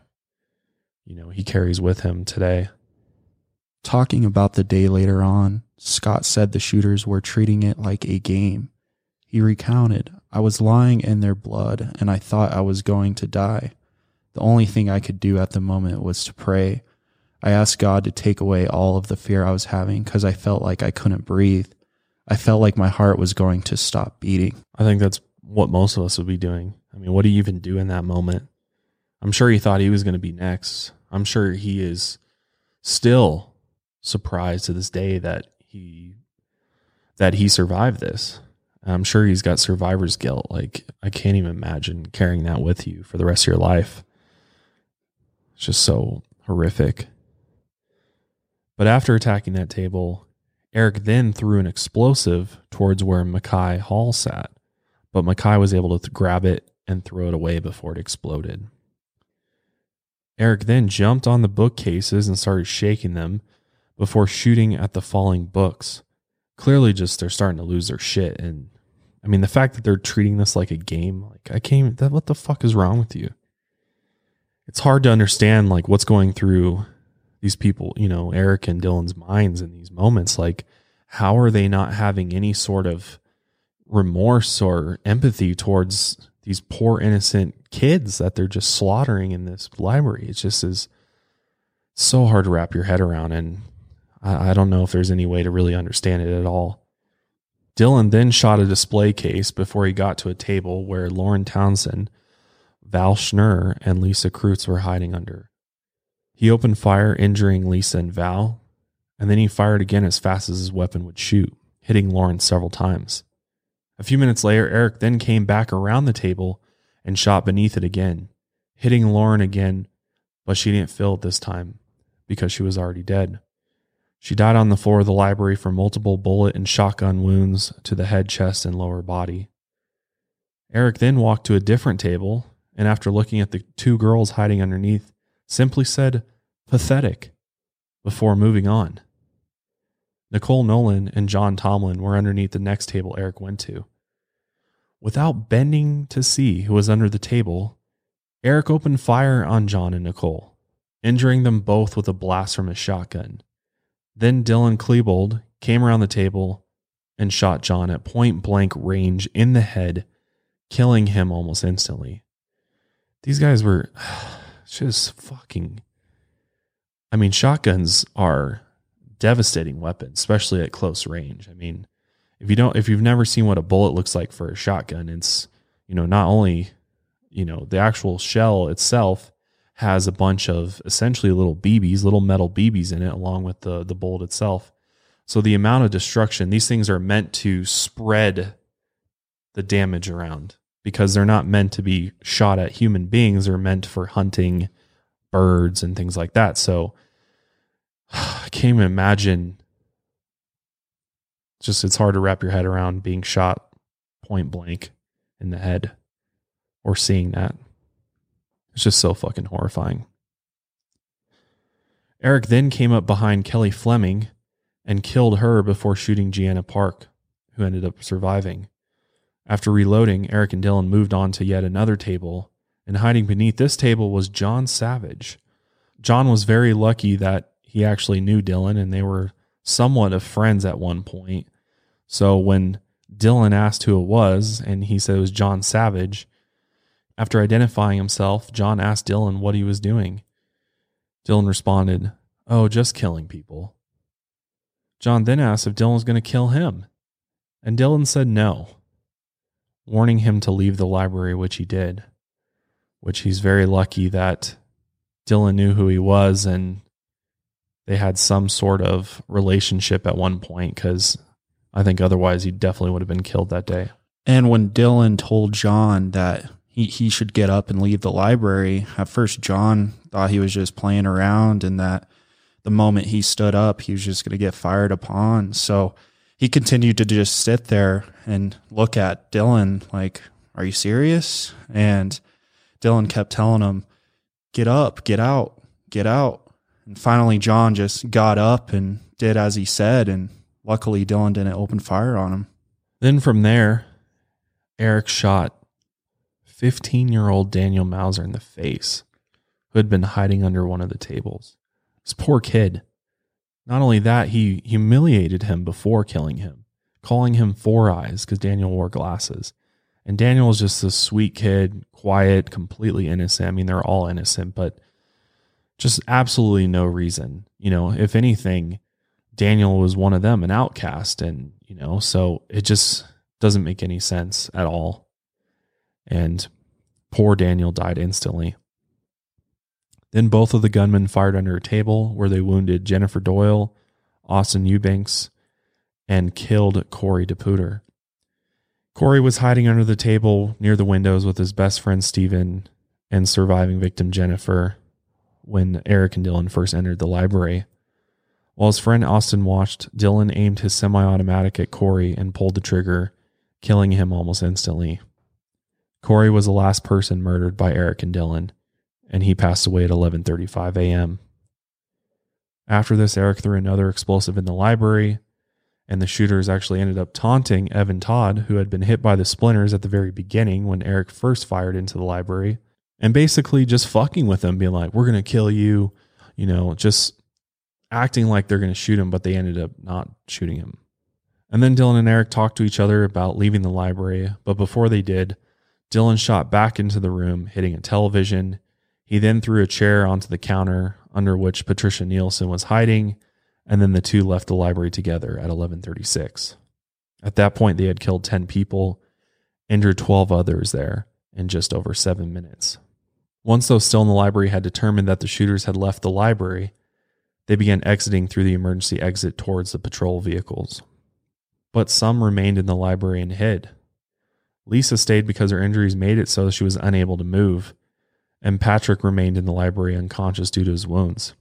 you know, he carries with him today. Talking about the day later on, Scott said the shooters were treating it like a game. He recounted, I was lying in their blood and I thought I was going to die. The only thing I could do at the moment was to pray. I asked God to take away all of the fear I was having because I felt like I couldn't breathe. I felt like my heart was going to stop beating. I think that's what most of us would be doing. I mean, what do you even do in that moment? I'm sure he thought he was going to be next. I'm sure he is still surprised to this day that he that he survived this. I'm sure he's got survivor's guilt. Like I can't even imagine carrying that with you for the rest of your life. It's just so horrific. But after attacking that table, Eric then threw an explosive towards where Makai Hall sat, but Makai was able to grab it and throw it away before it exploded. Eric then jumped on the bookcases and started shaking them before shooting at the falling books. Clearly, just they're starting to lose their shit. And I mean, the fact that they're treating this like a game, like I can't, that, what the fuck is wrong with you? It's hard to understand like what's going through these people, you know, Eric and Dylan's minds in these moments. Like, how are they not having any sort of remorse or empathy towards these poor innocent kids that they're just slaughtering in this library? It just is so hard to wrap your head around. And I, I don't know if there's any way to really understand it at all. Dylan then shot a display case before he got to a table where Lauren Townsend, Val Schnurr, and Lisa Kreutz were hiding under. He opened fire, injuring Lisa and Val, and then he fired again as fast as his weapon would shoot, hitting Lauren several times. A few minutes later, Eric then came back around the table and shot beneath it again, hitting Lauren again, but she didn't feel it this time because she was already dead. She died on the floor of the library from multiple bullet and shotgun wounds to the head, chest, and lower body. Eric then walked to a different table and, after looking at the two girls hiding underneath, simply said, pathetic, before moving on. Nicole Nowlen and John Tomlin were underneath the next table Eric went to. Without bending to see who was under the table, Eric opened fire on John and Nicole, injuring them both with a blast from his shotgun. Then Dylan Klebold came around the table and shot John at point blank range in the head, killing him almost instantly. These guys were just fucking. I mean, shotguns are devastating weapons, especially at close range. I mean, if you don't, if you've never seen what a bullet looks like for a shotgun, it's you know not only you know the actual shell itself has a bunch of essentially little BBs, little metal BBs in it, along with the the bullet itself. So the amount of destruction, these things are meant to spread the damage around because they're not meant to be shot at human beings. They're meant for hunting birds and things like that. So I can't even imagine. Just it's hard to wrap your head around being shot point blank in the head or seeing that. It's just so fucking horrifying. Eric then came up behind Kelly Fleming and killed her before shooting Jeanna Park, who ended up surviving. After reloading, Eric and Dylan moved on to yet another table, and hiding beneath this table was John Savage. John was very lucky that he actually knew Dylan and they were somewhat of friends at one point. So when Dylan asked who it was and he said it was John Savage, after identifying himself, John asked Dylan what he was doing. Dylan responded, Oh, just killing people. John then asked if Dylan was going to kill him, and Dylan said no, warning him to leave the library, which he did. Which he's very lucky that Dylan knew who he was and they had some sort of relationship at one point because I think otherwise he definitely would have been killed that day. And when Dylan told John that he, he should get up and leave the library, at first John thought he was just playing around and that the moment he stood up, he was just going to get fired upon. So he continued to just sit there and look at Dylan like, Are you serious? And Dylan kept telling him, Get up, get out, get out. And finally, John just got up and did as he said. And luckily, Dylan didn't open fire on him. Then from there, Eric shot 15 year old Daniel Mauser in the face, who had been hiding under one of the tables. This poor kid. Not only that, he humiliated him before killing him, calling him Four Eyes because Daniel wore glasses. And Daniel was just this sweet kid, quiet, completely innocent. I mean, they're all innocent, but just absolutely no reason. You know, if anything, Daniel was one of them, an outcast. And, you know, so it just doesn't make any sense at all. And poor Daniel died instantly. Then both of the gunmen fired under a table where they wounded Jennifer Doyle, Austin Eubanks, and killed Corey DePooter. Corey was hiding under the table near the windows with his best friend Steven and surviving victim Jennifer when Eric and Dylan first entered the library. While his friend Austin watched, Dylan aimed his semi automatic at Corey and pulled the trigger, killing him almost instantly. Corey was the last person murdered by Eric and Dylan, and he passed away at 11:35 a.m. After this, Eric threw another explosive in the library, and the shooters actually ended up taunting Evan Todd, who had been hit by the splinters at the very beginning when Eric first fired into the library, and basically just fucking with him, being like, "We're gonna kill you," you know, just acting like they're gonna shoot him, but they ended up not shooting him. And then Dylan and Eric talked to each other about leaving the library, but before they did, Dylan shot back into the room, hitting a television. He then threw a chair onto the counter under which Patricia Nielson was hiding, and then the two left the library together at 11:36. At that point, they had killed 10 people, injured 12 others there in just over 7 minutes. Once those still in the library had determined that the shooters had left the library, they began exiting through the emergency exit towards the patrol vehicles. But some remained in the library and hid. Lisa stayed because her injuries made it so she was unable to move, and Patrick remained in the library unconscious due to his wounds.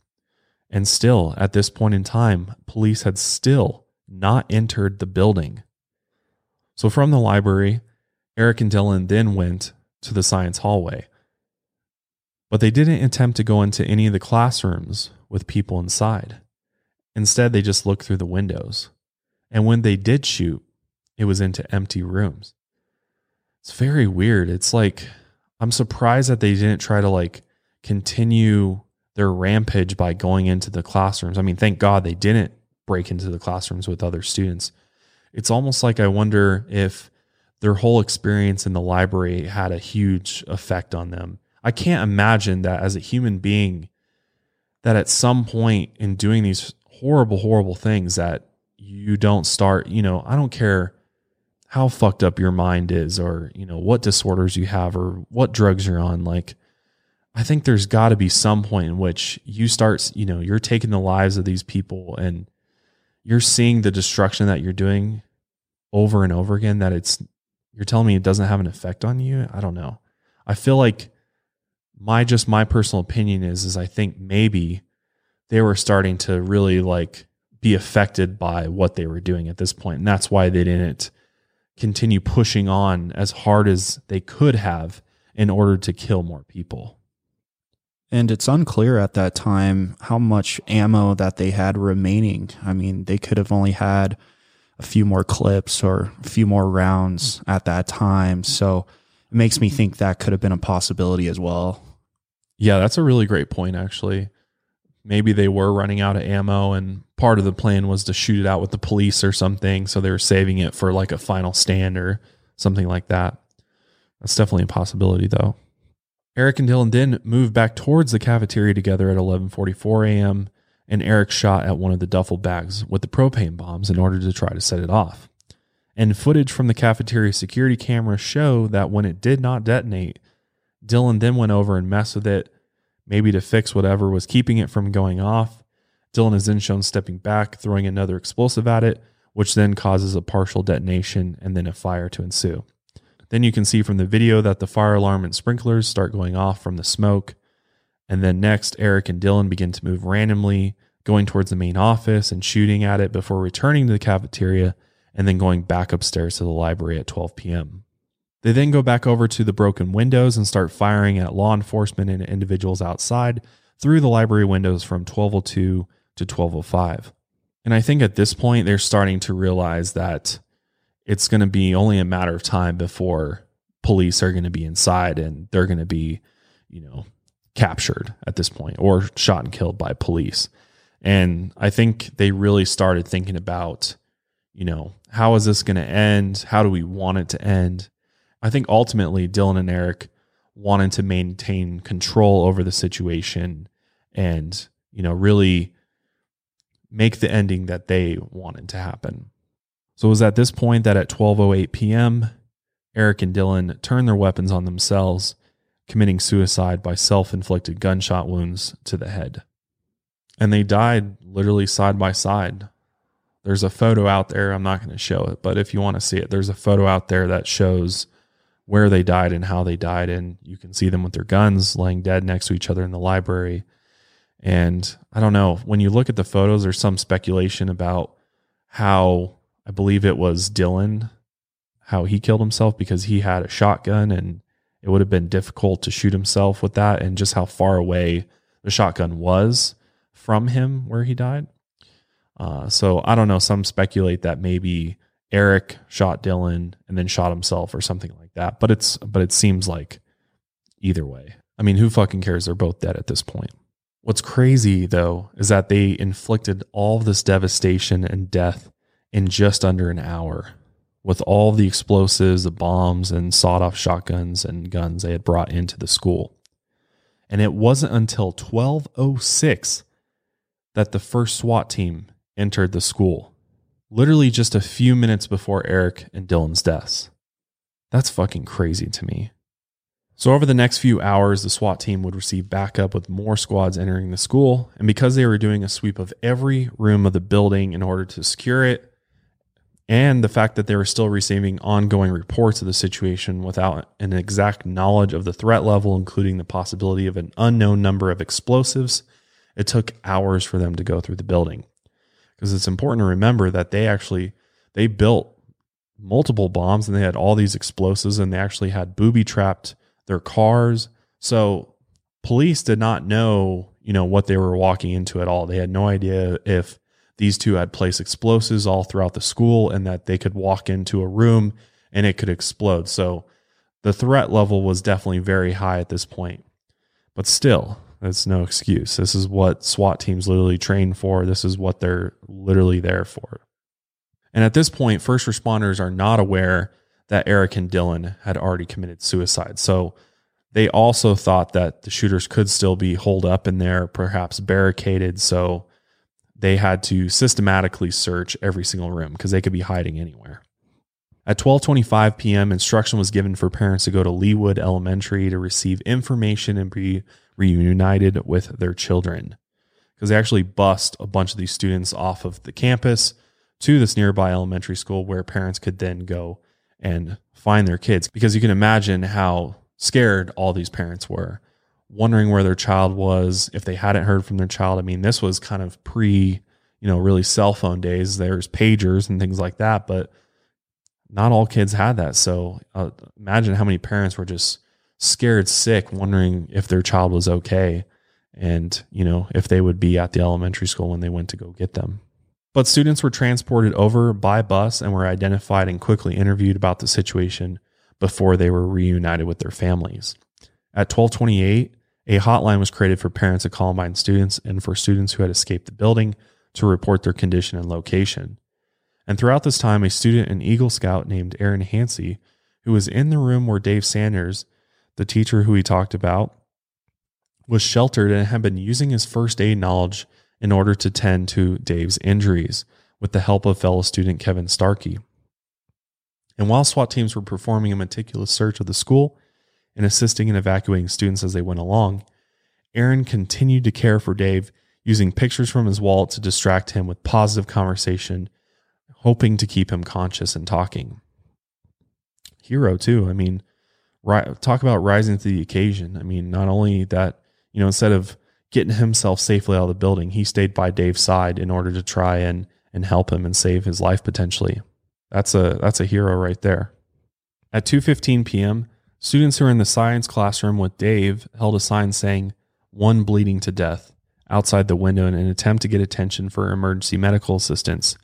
And still, at this point in time, police had still not entered the building. So from the library, Eric and Dylan then went to the science hallway. But they didn't attempt to go into any of the classrooms with people inside. Instead, they just looked through the windows. And when they did shoot, it was into empty rooms. It's very weird. It's like, I'm surprised that they didn't try to like continue their rampage by going into the classrooms. I mean, thank God they didn't break into the classrooms with other students. It's almost like I wonder if their whole experience in the library had a huge effect on them. I can't imagine that as a human being, that at some point in doing these horrible, horrible things, that you don't start, you know, I don't care how fucked up your mind is or, you know, what disorders you have or what drugs you're on. Like, I think there's got to be some point in which you start, you know, you're taking the lives of these people and you're seeing the destruction that you're doing over and over again that it's you're telling me it doesn't have an effect on you? I don't know. I feel like my just my personal opinion is is i think maybe they were starting to really like be affected by what they were doing at this point and that's why they didn't continue pushing on as hard as they could have in order to kill more people And it's unclear at that time how much ammo that they had remaining. I mean, they could have only had a few more clips or a few more rounds at that time. So it makes me think that could have been a possibility as well. Yeah, that's a really great point, actually. Maybe they were running out of ammo, and part of the plan was to shoot it out with the police or something. So they were saving it for like a final stand or something like that. That's definitely a possibility, though. Eric and Dylan then moved back towards the cafeteria together at 11:44 a.m. and Eric shot at one of the duffel bags with the propane bombs in order to try to set it off. And footage from the cafeteria security camera show that when it did not detonate, Dylan then went over and messed with it, maybe to fix whatever was keeping it from going off. Dylan is then shown stepping back, throwing another explosive at it, which then causes a partial detonation and then a fire to ensue. Then you can see from the video that the fire alarm and sprinklers start going off from the smoke. And then next, Eric and Dylan begin to move randomly, going towards the main office and shooting at it before returning to the cafeteria and then going back upstairs to the library at 12 p.m. They then go back over to the broken windows and start firing at law enforcement and individuals outside through the library windows from 1202 to 1205. And I think at this point, they're starting to realize that it's going to be only a matter of time before police are going to be inside and they're going to be, you know, captured at this point or shot and killed by police. And I think they really started thinking about, you know, how is this going to end? How do we want it to end? I think ultimately Dylan and Eric wanted to maintain control over the situation and, you know, really make the ending that they wanted to happen. So it was at this point that at 12:08 p.m., Eric and Dylan turned their weapons on themselves, committing suicide by self-inflicted gunshot wounds to the head. And they died literally side by side. There's a photo out there, I'm not going to show it, but if you want to see it, there's a photo out there that shows where they died and how they died and you can see them with their guns laying dead next to each other in the library. And I don't know, when you look at the photos there's some speculation about how I believe it was Dylan, how he killed himself because he had a shotgun and it would have been difficult to shoot himself with that and just how far away the shotgun was from him where he died. Uh, so I don't know. Some speculate that maybe Eric shot Dylan and then shot himself or something like that. But it's but it seems like either way. I mean, who fucking cares? They're both dead at this point. What's crazy though is that they inflicted all this devastation and death in just under an hour with all the explosives, the bombs, and sawed off shotguns and guns they had brought into the school. And it wasn't until 1206 that the first SWAT team entered the school, literally just a few minutes before Eric and Dylan's deaths. That's fucking crazy to me. So, over the next few hours, the SWAT team would receive backup with more squads entering the school. And because they were doing a sweep of every room of the building in order to secure it, and the fact that they were still receiving ongoing reports of the situation without an exact knowledge of the threat level, including the possibility of an unknown number of explosives it took hours for them to go through the building. Because it's important to remember that they actually they built multiple bombs and they had all these explosives and they actually had booby trapped their cars. So police did not know, you know, what they were walking into at all. They had no idea if these two had placed explosives all throughout the school and that they could walk into a room and it could explode. So the threat level was definitely very high at this point. But still, that's no excuse. This is what SWAT teams literally train for. This is what they're literally there for. And at this point, first responders are not aware that Eric and Dylan had already committed suicide. So they also thought that the shooters could still be holed up in there, perhaps barricaded. So they had to systematically search every single room because they could be hiding anywhere. At 12:25 p.m., instruction was given for parents to go to Leawood Elementary to receive information and be reunited with their children. Because they actually bust a bunch of these students off of the campus to this nearby elementary school where parents could then go and find their kids. Because you can imagine how scared all these parents were, wondering where their child was, if they hadn't heard from their child. I mean, this was kind of pre, you know, really cell phone days. There's pagers and things like that, but not all kids had that. So uh, imagine how many parents were just scared sick, wondering if their child was okay and, you know, if they would be at the elementary school when they went to go get them. But students were transported over by bus and were identified and quickly interviewed about the situation before they were reunited with their families. At 1228, a hotline was created for parents of Columbine students and for students who had escaped the building to report their condition and location. And throughout this time, a student and Eagle Scout named Aaron Hancey, who was in the room where Dave Sanders, the teacher who he talked about, was sheltered and had been using his first aid knowledge in order to tend to Dave's injuries with the help of fellow student Kevin Starkey. And while SWAT teams were performing a meticulous search of the school and assisting in evacuating students as they went along, Aaron continued to care for Dave using pictures from his wallet to distract him with positive conversation hoping to keep him conscious and talking. Hero, too. I mean, talk about rising to the occasion. I mean, not only that, you know, instead of getting himself safely out of the building, he stayed by Dave's side in order to try and and help him and save his life potentially. That's a that's a hero right there. At 2:15 p.m., students who were in the science classroom with Dave held a sign saying "One bleeding to death" outside the window in an attempt to get attention for emergency medical assistance.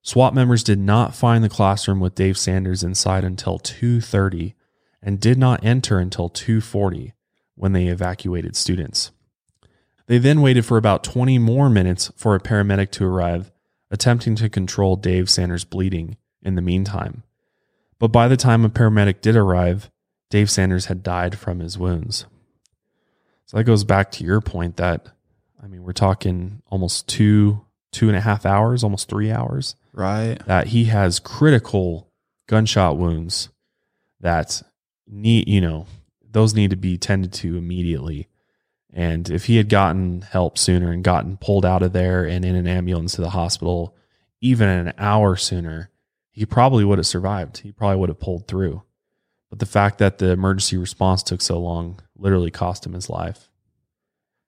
SWAT members did not find the classroom with Dave Sanders inside until 2:30 and did not enter until 2:40 when they evacuated students. They then waited for about 20 more minutes for a paramedic to arrive, attempting to control Dave Sanders' bleeding in the meantime. But by the time a paramedic did arrive, Dave Sanders had died from his wounds. So that goes back to your point that, I mean, we're talking almost two, two and a half hours, almost three hours Right. that he has critical gunshot wounds that need, you know, those need to be tended to immediately. And if he had gotten help sooner and gotten pulled out of there and in an ambulance to the hospital, even an hour sooner, he probably would have survived. He probably would have pulled through. But the fact that the emergency response took so long literally cost him his life.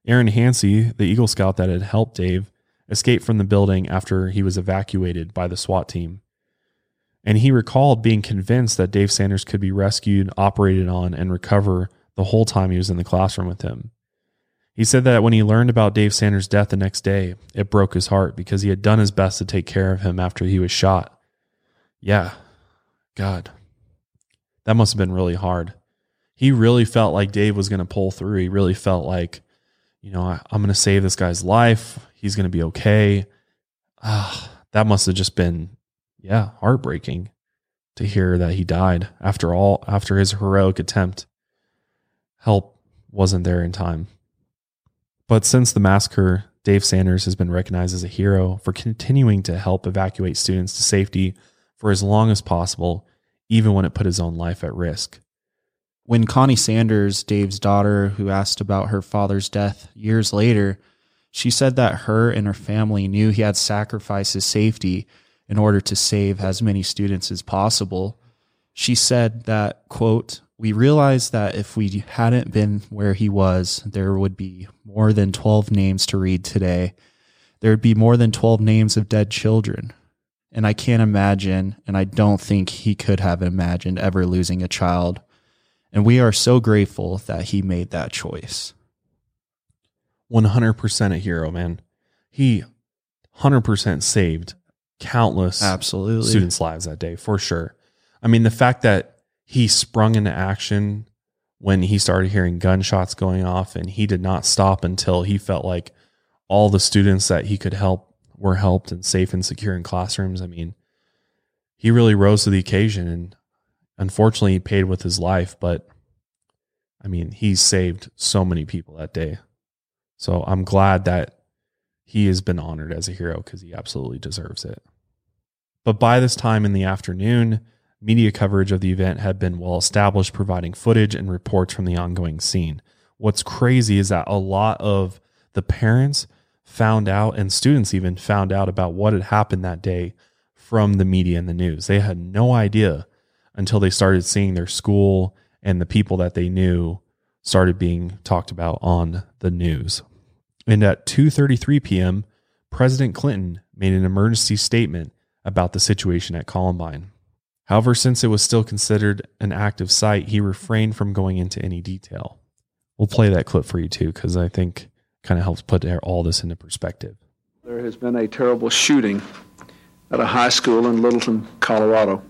Aaron Hancey, the Eagle Scout that had helped Dave, escaped from the building after he was evacuated by the SWAT team. And he recalled being convinced that Dave Sanders could be rescued, operated on, and recover the whole time he was in the classroom with him. He said that when he learned about Dave Sanders' death the next day, it broke his heart because he had done his best to take care of him after he was shot. Yeah, God, that must have been really hard. He really felt like Dave was going to pull through. He really felt like, you know, I, am going to save this guy's life. He's going to be okay. Ah, that must have just been, yeah, heartbreaking to hear that he died after all, after his heroic attempt. Help wasn't there in time. But since the massacre, Dave Sanders has been recognized as a hero for continuing to help evacuate students to safety for as long as possible, even when it put his own life at risk. When Coni Sanders, Dave's daughter, who asked about her father's death years later, she said that her and her family knew he had sacrificed his safety in order to save as many students as possible. She said that, quote, we realized that if we hadn't been where he was, there would be more than 12 names to read today. There would be more than 12 names of dead children. And I can't imagine, and I don't think he could have imagined ever losing a child. And we are so grateful that he made that choice. 100% a hero, man. He 100% saved countless Absolutely. students' lives that day, for sure. I mean, the fact that he sprung into action when he started hearing gunshots going off and he did not stop until he felt like all the students that he could help were helped and safe and secure in classrooms. I mean, he really rose to the occasion and unfortunately he paid with his life, but I mean, he saved so many people that day. So I'm glad that he has been honored as a hero because he absolutely deserves it. But by this time in the afternoon, media coverage of the event had been well established, providing footage and reports from the ongoing scene. What's crazy is that a lot of the parents found out, and students even found out about what had happened that day from the media and the news. They had no idea until they started seeing their school and the people that they knew started being talked about on the news. And at 2:33 p.m., President Clinton made an emergency statement about the situation at Columbine. However, since it was still considered an active site, he refrained from going into any detail. We'll play that clip for you too cuz I think kind of helps put all this into perspective. There has been a terrible shooting at a high school in Littleton, Colorado.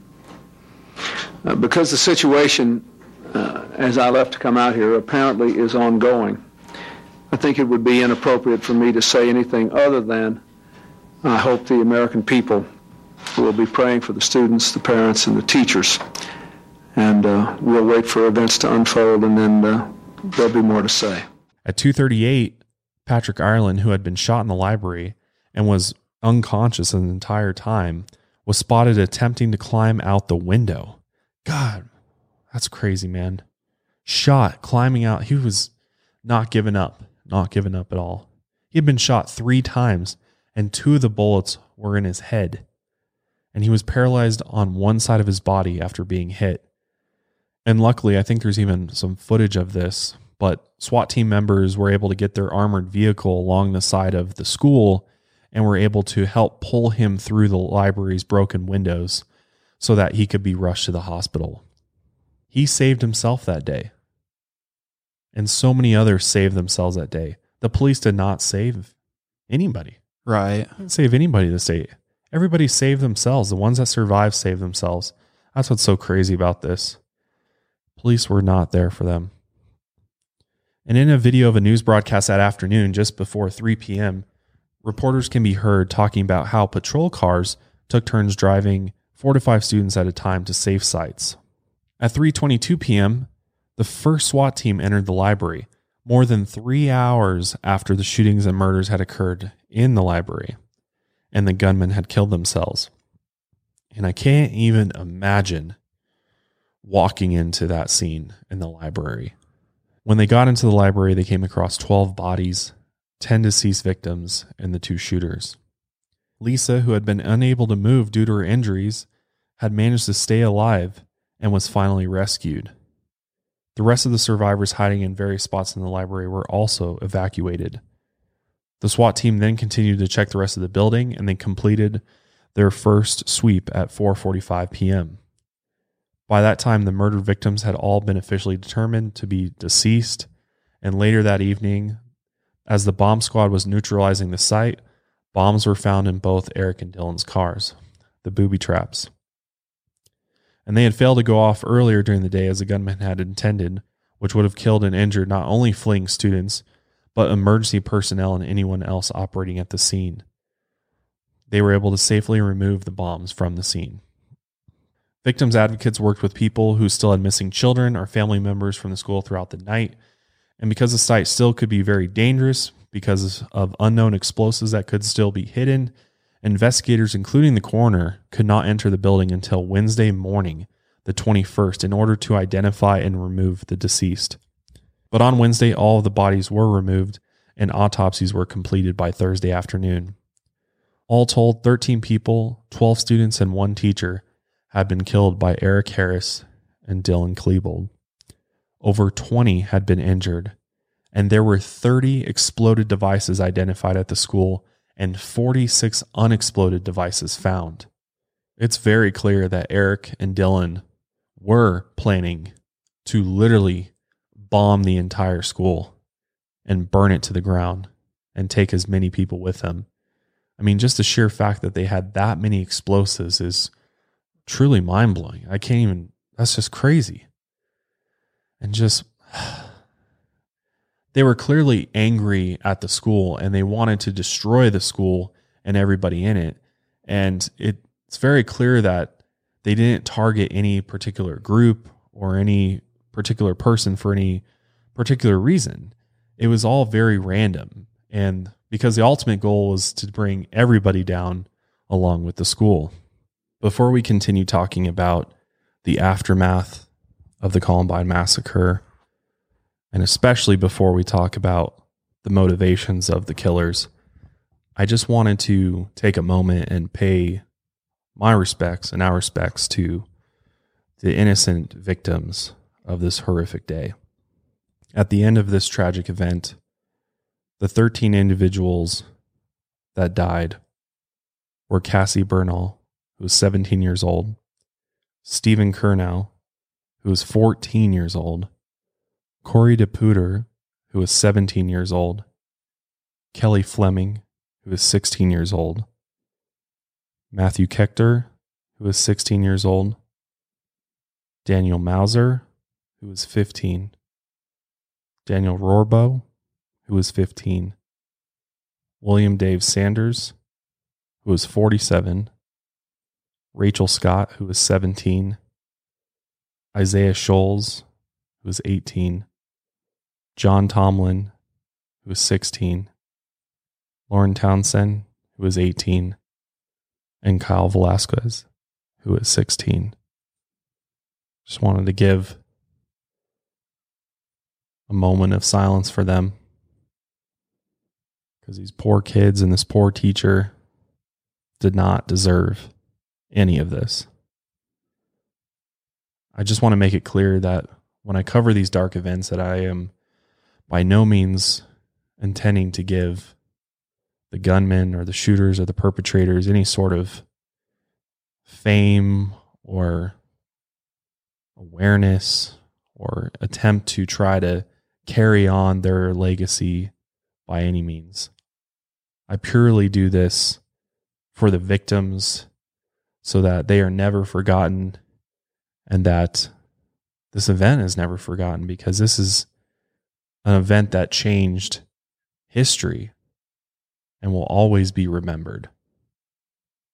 Uh, because the situation, uh, as I left to come out here, apparently is ongoing, I think it would be inappropriate for me to say anything other than I hope the American people will be praying for the students, the parents, and the teachers. And uh, we'll wait for events to unfold, and then uh, there'll be more to say. At 2:38, Patrick Ireland, who had been shot in the library and was unconscious the entire time, was spotted attempting to climb out the window. God, that's crazy, man. Shot, climbing out. He was not giving up, not giving up at all. He had been shot three times, and two of the bullets were in his head. And he was paralyzed on one side of his body after being hit. And luckily, I think there's even some footage of this but SWAT team members were able to get their armored vehicle along the side of the school and were able to help pull him through the library's broken windows so that he could be rushed to the hospital. He saved himself that day. And so many others saved themselves that day. The police did not save anybody. Right. Didn't save anybody this day. Everybody saved themselves. The ones that survived saved themselves. That's what's so crazy about this. Police were not there for them. And in a video of a news broadcast that afternoon, just before 3 p.m., reporters can be heard talking about how patrol cars took turns driving four to five students at a time to safe sites. At 3:22 p.m., the first SWAT team entered the library, more than 3 hours after the shootings and murders had occurred in the library and the gunmen had killed themselves. And I can't even imagine walking into that scene in the library. When they got into the library, they came across 12 bodies, 10 deceased victims, and the two shooters. Lisa, who had been unable to move due to her injuries, had managed to stay alive and was finally rescued. The rest of the survivors hiding in various spots in the library were also evacuated. The SWAT team then continued to check the rest of the building and they completed their first sweep at 4:45 p.m. By that time, the murdered victims had all been officially determined to be deceased. And later that evening, as the bomb squad was neutralizing the site, bombs were found in both Eric and Dylan's cars, the booby traps. And they had failed to go off earlier during the day as the gunman had intended, which would have killed and injured not only fleeing students, but emergency personnel and anyone else operating at the scene. They were able to safely remove the bombs from the scene. Victims advocates worked with people who still had missing children or family members from the school throughout the night. And because the site still could be very dangerous because of unknown explosives that could still be hidden, investigators, including the coroner, could not enter the building until Wednesday morning, the 21st, in order to identify and remove the deceased. But on Wednesday, all of the bodies were removed and autopsies were completed by Thursday afternoon. All told, 13 people, 12 students, and one teacher had been killed by Eric Harris and Dylan Klebold. Over 20 had been injured, and there were 30 exploded devices identified at the school and 46 unexploded devices found. It's very clear that Eric and Dylan were planning to literally bomb the entire school and burn it to the ground and take as many people with them. I mean, just the sheer fact that they had that many explosives is truly mind blowing. I can't even, that's just crazy. And just, they were clearly angry at the school and they wanted to destroy the school and everybody in it. And it, it's very clear that they didn't target any particular group or any particular person for any particular reason. It was all very random. And because the ultimate goal was to bring everybody down along with the school. Before we continue talking about the aftermath of the Columbine massacre, and especially before we talk about the motivations of the killers, I just wanted to take a moment and pay my respects and our respects to the innocent victims of this horrific day. At the end of this tragic event, the 13 individuals that died were Cassie Bernall, who was 17 years old, Steven Curnow, who was 14 years old, Corey DePooter, who was 17 years old, Kelly Fleming, who was 16 years old, Matthew Kechter, who was 16 years old, Daniel Mauser, who was 15, Daniel Rohrbough, who was 15, William Dave Sanders, who was 47, Rachel Scott, who was 17, Isaiah Shoels, who was 18, John Tomlin, who was 16, Lauren Townsend, who was 18, and Kyle Velasquez, who was 16. Just wanted to give a moment of silence for them. Because these poor kids and this poor teacher did not deserve any of this. I just want to make it clear that when I cover these dark events that I am by no means intending to give the gunmen or the shooters or the perpetrators any sort of fame or awareness or attempt to try to carry on their legacy by any means. I purely do this for the victims so that they are never forgotten and that this event is never forgotten because this is an event that changed history and will always be remembered.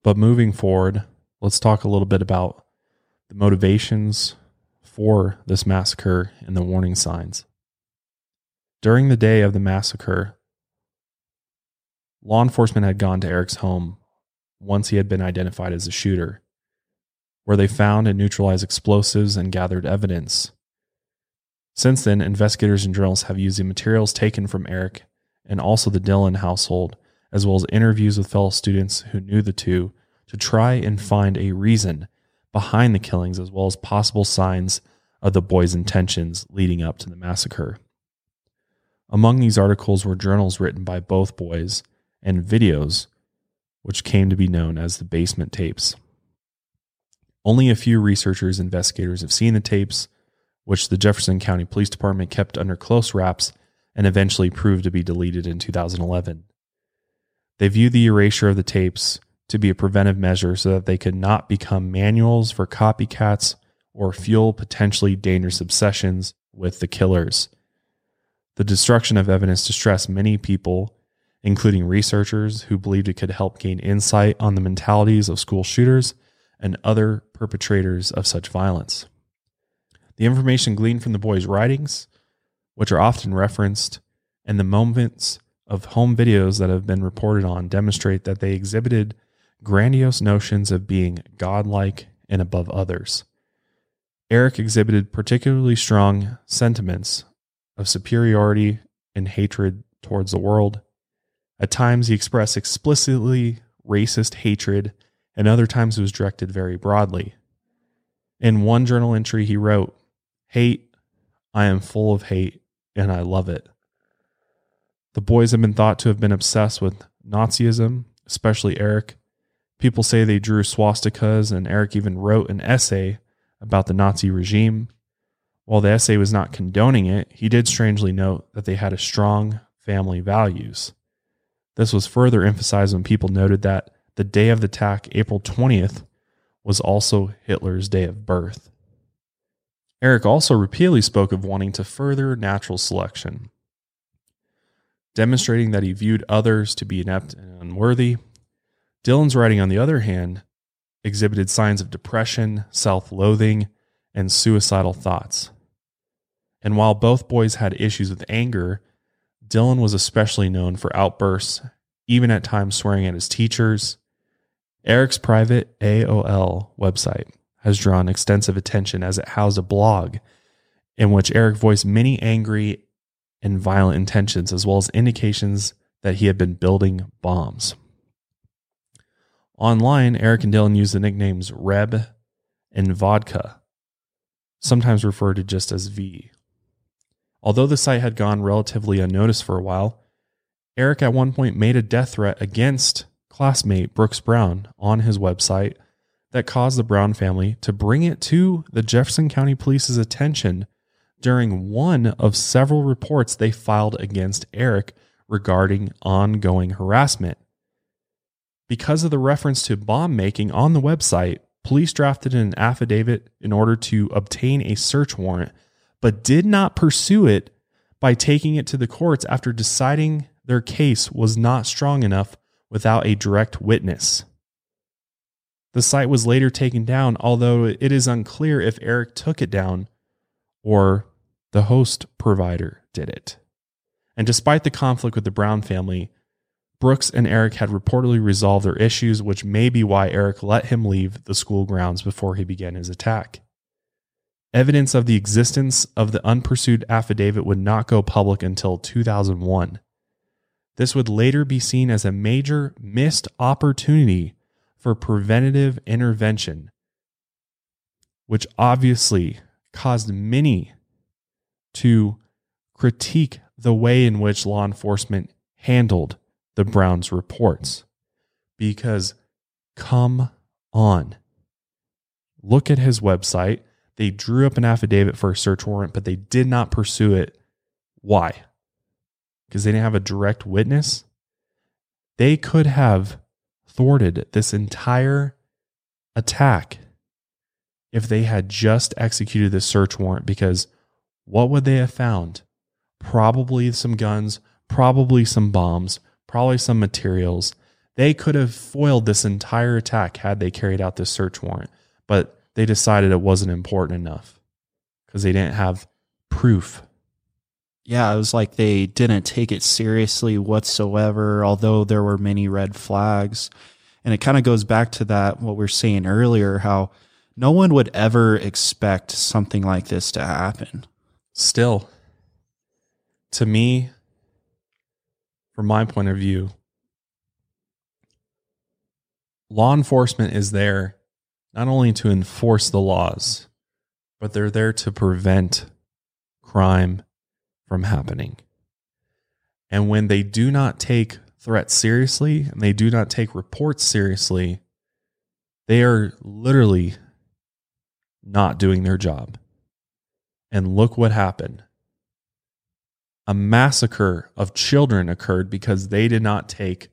But moving forward, let's talk a little bit about the motivations for this massacre and the warning signs. During the day of the massacre, law enforcement had gone to Eric's home once he had been identified as a shooter, where they found and neutralized explosives and gathered evidence. Since then, investigators and journalists have used the materials taken from Eric and also the Dylan household, as well as interviews with fellow students who knew the two, to try and find a reason behind the killings as well as possible signs of the boys' intentions leading up to the massacre. Among these articles were journals written by both boys and videos, which came to be known as the basement tapes. Only a few researchers and investigators have seen the tapes, which the Jefferson County Police Department kept under close wraps and eventually proved to be deleted in 2011. They view the erasure of the tapes to be a preventive measure so that they could not become manuals for copycats or fuel potentially dangerous obsessions with the killers. The destruction of evidence distressed many people, including researchers who believed it could help gain insight on the mentalities of school shooters and other perpetrators of such violence. The information gleaned from the boys' writings, which are often referenced, and the moments of home videos that have been reported on demonstrate that they exhibited grandiose notions of being godlike and above others. Eric exhibited particularly strong sentiments of superiority and hatred towards the world. At times, he expressed explicitly racist hatred, and other times it was directed very broadly. In one journal entry, he wrote, Hate, I am full of hate, and I love it. The boys have been thought to have been obsessed with Nazism, especially Eric. People say they drew swastikas, and Eric even wrote an essay about the Nazi regime. While the essay was not condoning it, he did strangely note that they had a strong family values. This was further emphasized when people noted that the day of the attack, April 20th, was also Hitler's day of birth. Eric also repeatedly spoke of wanting to further natural selection, demonstrating that he viewed others to be inept and unworthy. Dylan's writing, on the other hand, exhibited signs of depression, self loathing, and suicidal thoughts. And while both boys had issues with anger, Dylan was especially known for outbursts, even at times swearing at his teachers. Eric's private AOL website has drawn extensive attention as it housed a blog in which Eric voiced many angry and violent intentions, as well as indications that he had been building bombs. Online, Eric and Dylan used the nicknames Reb and Vodka, sometimes referred to just as V. Although the site had gone relatively unnoticed for a while, Eric at one point made a death threat against classmate Brooks Brown on his website that caused the Brown family to bring it to the Jefferson County Police's attention during one of several reports they filed against Eric regarding ongoing harassment. Because of the reference to bomb making on the website, police drafted an affidavit in order to obtain a search warrant, but did not pursue it by taking it to the courts after deciding their case was not strong enough without a direct witness. The site was later taken down, although it is unclear if Eric took it down or the host provider did it. And despite the conflict with the Brown family, Brooks and Eric had reportedly resolved their issues, which may be why Eric let him leave the school grounds before he began his attack. Evidence of the existence of the unpursued affidavit would not go public until 2001. This would later be seen as a major missed opportunity for preventative intervention, which obviously caused many to critique the way in which law enforcement handled the Browns reports. Because, come on. Look at his website. They drew up an affidavit for a search warrant, but they did not pursue it. Why? Because they didn't have a direct witness. They could have thwarted this entire attack if they had just executed the search warrant because what would they have found? Probably some guns, probably some bombs, probably some materials. They could have foiled this entire attack had they carried out this search warrant, but they decided it wasn't important enough because they didn't have proof. Yeah, it was like they didn't take it seriously whatsoever, although there were many red flags. And it kind of goes back to that, what we are saying earlier, how no one would ever expect something like this to happen. Still, to me, from my point of view, law enforcement is there not only to enforce the laws, but they're there to prevent crime from happening. And when they do not take threats seriously and they do not take reports seriously, they are literally not doing their job. And look what happened. A massacre of children occurred because they did not take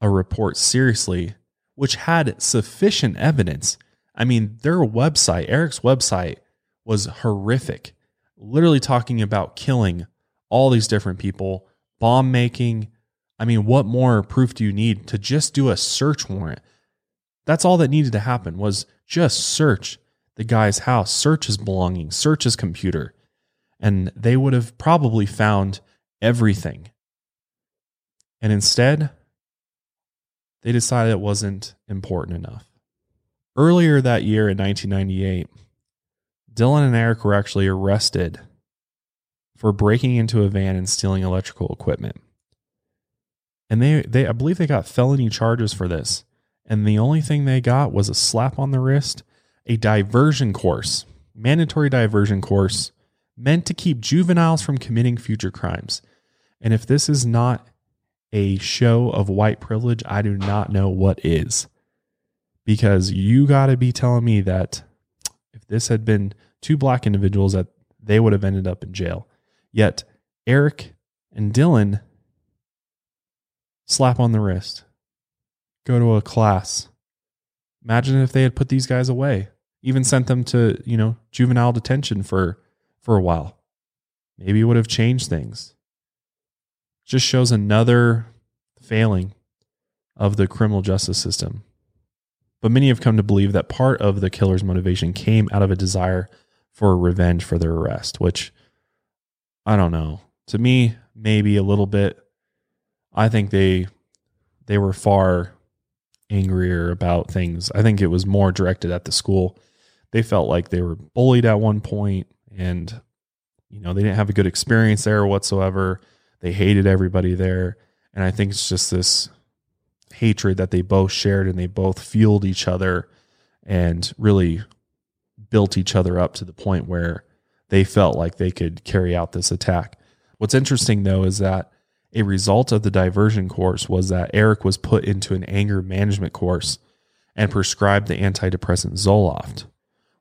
a report seriously, which had sufficient evidence. I mean, their website, Eric's website, was horrific. Literally talking about killing all these different people, bomb making. I mean, what more proof do you need to just do a search warrant? That's all that needed to happen was just search the guy's house, search his belongings, search his computer, and they would have probably found everything. And instead, they decided it wasn't important enough. Earlier that year in 1998, Dylan and Eric were actually arrested for breaking into a van and stealing electrical equipment. And they, they I believe they got felony charges for this. And the only thing they got was a slap on the wrist a diversion course, mandatory diversion course meant to keep juveniles from committing future crimes. And if this is not a show of white privilege, I do not know what is. Because you got to be telling me that if this had been two black individuals that they would have ended up in jail. Yet Eric and Dylan slap on the wrist. Go to a class. Imagine if they had put these guys away. Even sent them to, you know, juvenile detention for for a while. Maybe it would have changed things. Just shows another failing of the criminal justice system. But many have come to believe that part of the killer's motivation came out of a desire for revenge for their arrest, which I don't know. To me, maybe a little bit. I think they they were far angrier about things. I think it was more directed at the school. They felt like they were bullied at one point and you know, they didn't have a good experience there whatsoever. They hated everybody there. And I think it's just this hatred that they both shared and they both fueled each other and really built each other up to the point where they felt like they could carry out this attack. What's interesting though is that a result of the diversion course was that Eric was put into an anger management course and prescribed the antidepressant Zoloft,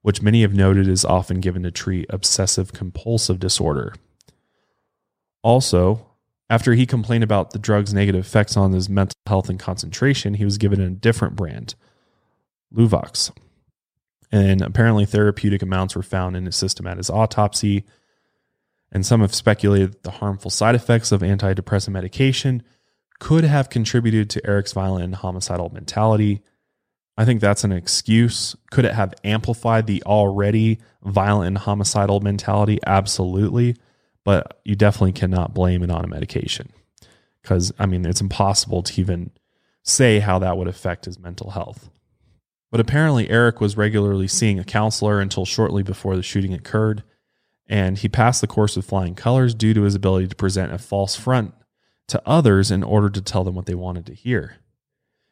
which many have noted is often given to treat obsessive compulsive disorder. Also, after he complained about the drug's negative effects on his mental health and concentration, he was given a different brand, Luvox. And apparently, therapeutic amounts were found in his system at his autopsy. And some have speculated that the harmful side effects of antidepressant medication could have contributed to Eric's violent and homicidal mentality. I think that's an excuse. Could it have amplified the already violent and homicidal mentality? Absolutely but you definitely cannot blame it on a medication because I mean it's impossible to even say how that would affect his mental health. But apparently Eric was regularly seeing a counselor until shortly before the shooting occurred, and he passed the course with flying colors due to his ability to present a false front to others in order to tell them what they wanted to hear.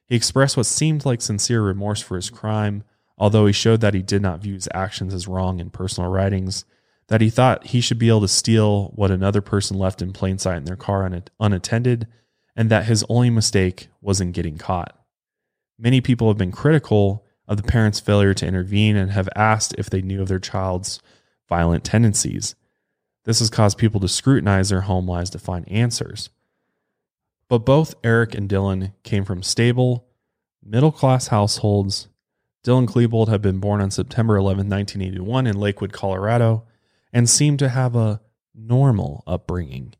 He expressed what seemed like sincere remorse for his crime, although he showed that he did not view his actions as wrong in personal writings that he thought he should be able to steal what another person left in plain sight in their car unattended, and that his only mistake was in getting caught. Many people have been critical of the parents' failure to intervene and have asked if they knew of their child's violent tendencies. This has caused people to scrutinize their home lives to find answers. But both Eric and Dylan came from stable, middle class households. Dylan Klebold had been born on September 11, 1981, in Lakewood, Colorado, and seemed to have a normal upbringing.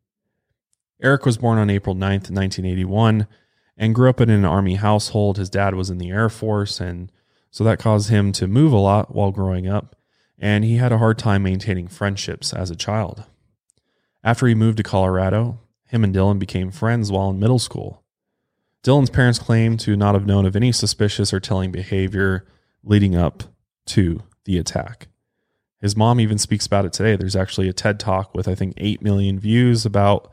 Eric was born on April 9th, 1981, and grew up in an Army household. His dad was in the Air Force, and so that caused him to move a lot while growing up, and he had a hard time maintaining friendships as a child. After he moved to Colorado, him and Dylan became friends while in middle school. Dylan's parents claim to not have known of any suspicious or telling behavior leading up to the attack. His mom even speaks about it today. There's actually a TED talk with I think 8 million views about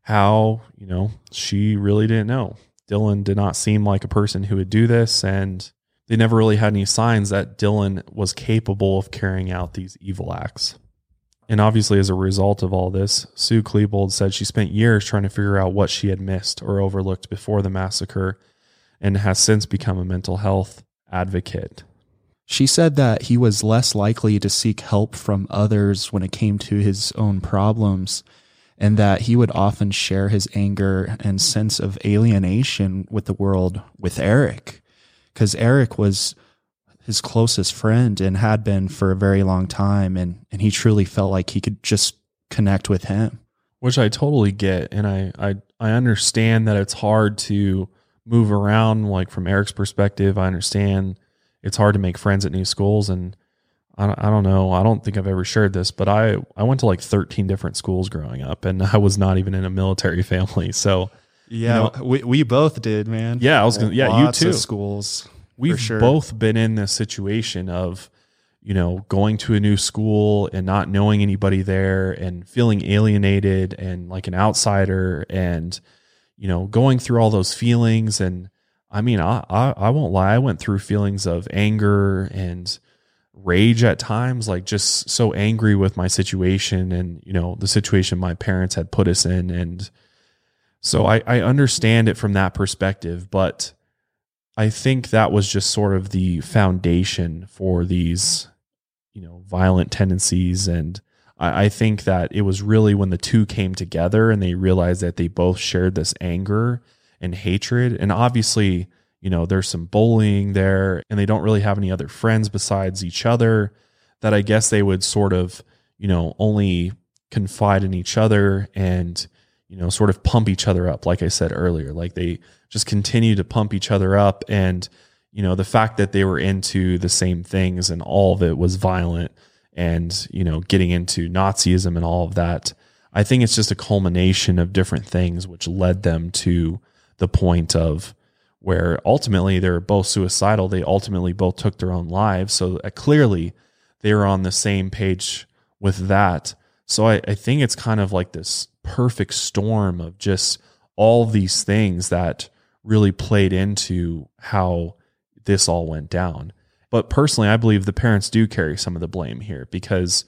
how, you know, she really didn't know. Dylan did not seem like a person who would do this and they never really had any signs that Dylan was capable of carrying out these evil acts. And obviously, as a result of all this, Sue Klebold said she spent years trying to figure out what she had missed or overlooked before the massacre and has since become a mental health advocate. She said that he was less likely to seek help from others when it came to his own problems, and that he would often share his anger and sense of alienation with the world with Eric, because Eric was his closest friend and had been for a very long time, and, and he truly felt like he could just connect with him. Which I totally get, and I, I I understand that it's hard to move around. Like from Eric's perspective, I understand it's hard to make friends at new schools and I don't, I don't know. I don't think I've ever shared this, but I, I went to like 13 different schools growing up and I was not even in a military family. So, yeah, you know, we, we both did, man. Yeah, I was gonna, yeah, Lots you too. schools. We've sure. both been in this situation of, you know, going to a new school and not knowing anybody there and feeling alienated and like an outsider and, you know, going through all those feelings and I mean, I, I, I won't lie. I went through feelings of anger and rage at times, like just so angry with my situation and, you know, the situation my parents had put us in. And so I, I understand it from that perspective, but I think that was just sort of the foundation for these, you know, violent tendencies. And I, I think that it was really when the two came together and they realized that they both shared this anger and hatred. And obviously, you know, there's some bullying there and they don't really have any other friends besides each other that I guess they would sort of, you know, only confide in each other and, you know, sort of pump each other up, like I said earlier. Like they just continue to pump each other up. And, you know, the fact that they were into the same things and all of it was violent and, you know, getting into Nazism and all of that. I think it's just a culmination of different things which led them to the point of where ultimately they're both suicidal. They ultimately both took their own lives. So uh, clearly they were on the same page with that. So I, I think it's kind of like this perfect storm of just all these things that really played into how this all went down. But personally, I believe the parents do carry some of the blame here because,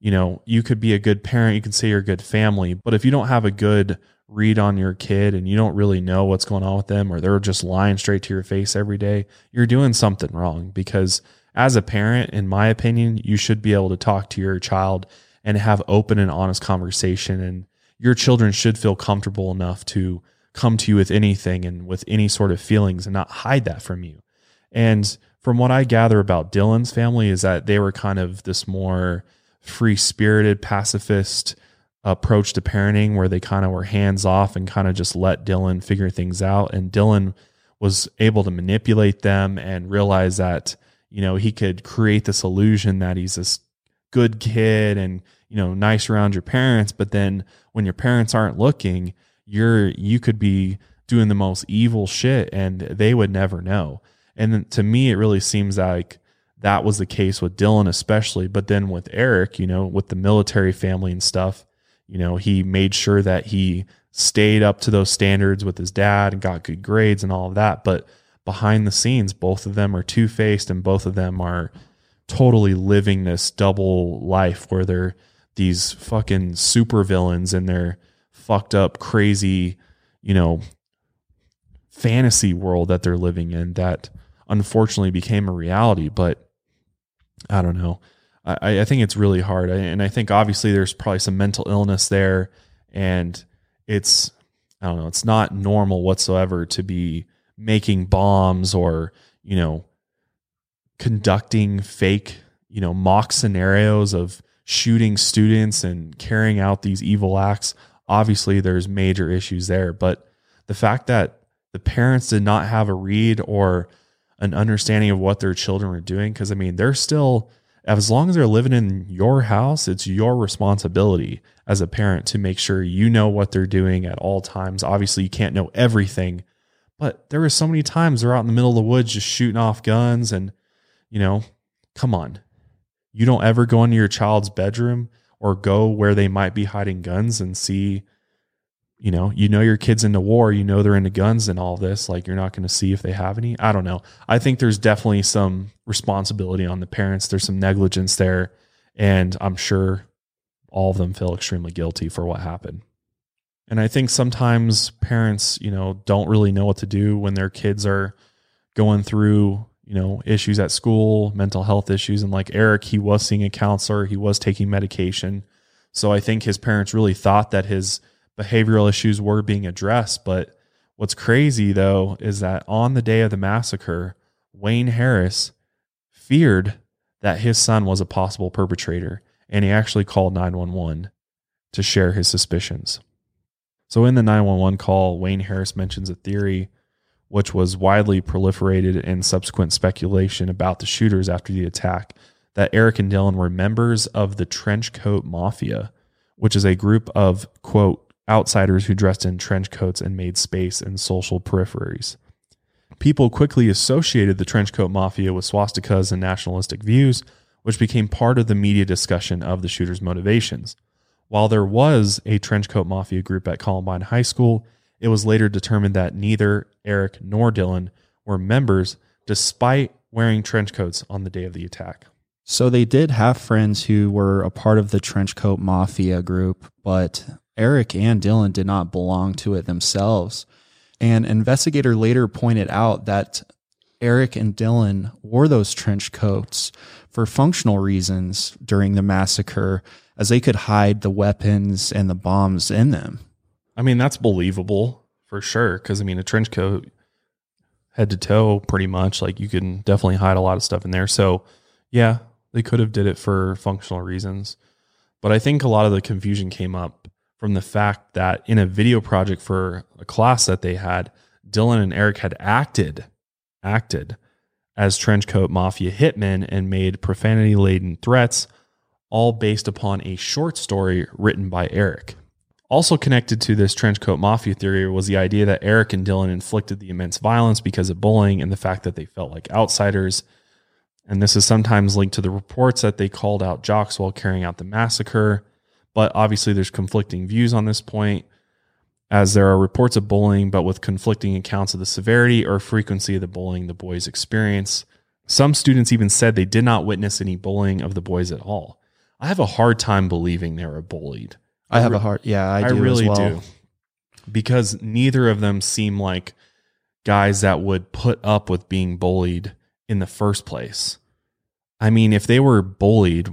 you know, you could be a good parent, you can say you're a good family, but if you don't have a good read on your kid and you don't really know what's going on with them or they're just lying straight to your face every day, you're doing something wrong because as a parent, in my opinion, you should be able to talk to your child and have open and honest conversation and your children should feel comfortable enough to come to you with anything and with any sort of feelings and not hide that from you. And from what I gather about Dylan's family is that they were kind of this more free-spirited pacifist approach to parenting where they kind of were hands off and kind of just let Dylan figure things out. And Dylan was able to manipulate them and realize that, you know, he could create this illusion that he's this good kid and, you know, nice around your parents. But then when your parents aren't looking, you're, you could be doing the most evil shit and they would never know. And to me, it really seems like that was the case with Dylan, especially. But then with Eric, you know, with the military family and stuff, you know, he made sure that he stayed up to those standards with his dad and got good grades and all of that. But behind the scenes, both of them are two faced and both of them are totally living this double life where they're these fucking super villains and they're fucked up, crazy, you know, fantasy world that they're living in that unfortunately became a reality. But I don't know. I, I think it's really hard. And I think obviously there's probably some mental illness there. And it's, I don't know, it's not normal whatsoever to be making bombs or, you know, conducting fake, you know, mock scenarios of shooting students and carrying out these evil acts. Obviously, there's major issues there. But the fact that the parents did not have a read or an understanding of what their children were doing, because I mean, they're still as long as they're living in your house, it's your responsibility as a parent to make sure you know what they're doing at all times. Obviously, you can't know everything, but there were so many times they're out in the middle of the woods just shooting off guns and, you know, come on. You don't ever go into your child's bedroom or go where they might be hiding guns and see you know, you know your kids into war, you know they're into guns and all this. Like you're not going to see if they have any. I don't know. I think there's definitely some responsibility on the parents. There's some negligence there, and I'm sure all of them feel extremely guilty for what happened. And I think sometimes parents, you know, don't really know what to do when their kids are going through, you know, issues at school, mental health issues. And like Eric, he was seeing a counselor, he was taking medication. So I think his parents really thought that his behavioral issues were being addressed. But what's crazy though is that on the day of the massacre, Wayne Harris feared that his son was a possible perpetrator and he actually called 911 to share his suspicions. So in the 911 call, Wayne Harris mentions a theory which was widely proliferated in subsequent speculation about the shooters after the attack that Eric and Dylan were members of the trench coat mafia, which is a group of quote outsiders who dressed in trench coats and made space in social peripheries. People quickly associated the trenchcoat mafia with swastikas and nationalistic views, which became part of the media discussion of the shooter's motivations. While there was a trenchcoat mafia group at Columbine High School, it was later determined that neither Eric nor Dylan were members despite wearing trench coats on the day of the attack. So they did have friends who were a part of the Trenchcoat Mafia group, but Eric and Dylan did not belong to it themselves. An investigator later pointed out that Eric and Dylan wore those trench coats for functional reasons during the massacre, as they could hide the weapons and the bombs in them. I mean, that's believable for sure. Cause I mean, a trench coat, head to toe, pretty much, like you can definitely hide a lot of stuff in there. So, yeah, they could have did it for functional reasons. But I think a lot of the confusion came up from the fact that in a video project for a class that they had, Dylan and Eric had acted acted as trenchcoat mafia hitmen and made profanity laden threats, all based upon a short story written by Eric. Also connected to this trenchcoat mafia theory was the idea that Eric and Dylan inflicted the immense violence because of bullying and the fact that they felt like outsiders. And this is sometimes linked to the reports that they called out jocks while carrying out the massacre. But obviously, there's conflicting views on this point as there are reports of bullying, but with conflicting accounts of the severity or frequency of the bullying the boys experience. Some students even said they did not witness any bullying of the boys at all. I have a hard time believing they were bullied. I have a hard, Yeah, I, I, do really as well. do. Because neither of them seem like guys that would put up with being bullied in the first place. I mean, if they were bullied,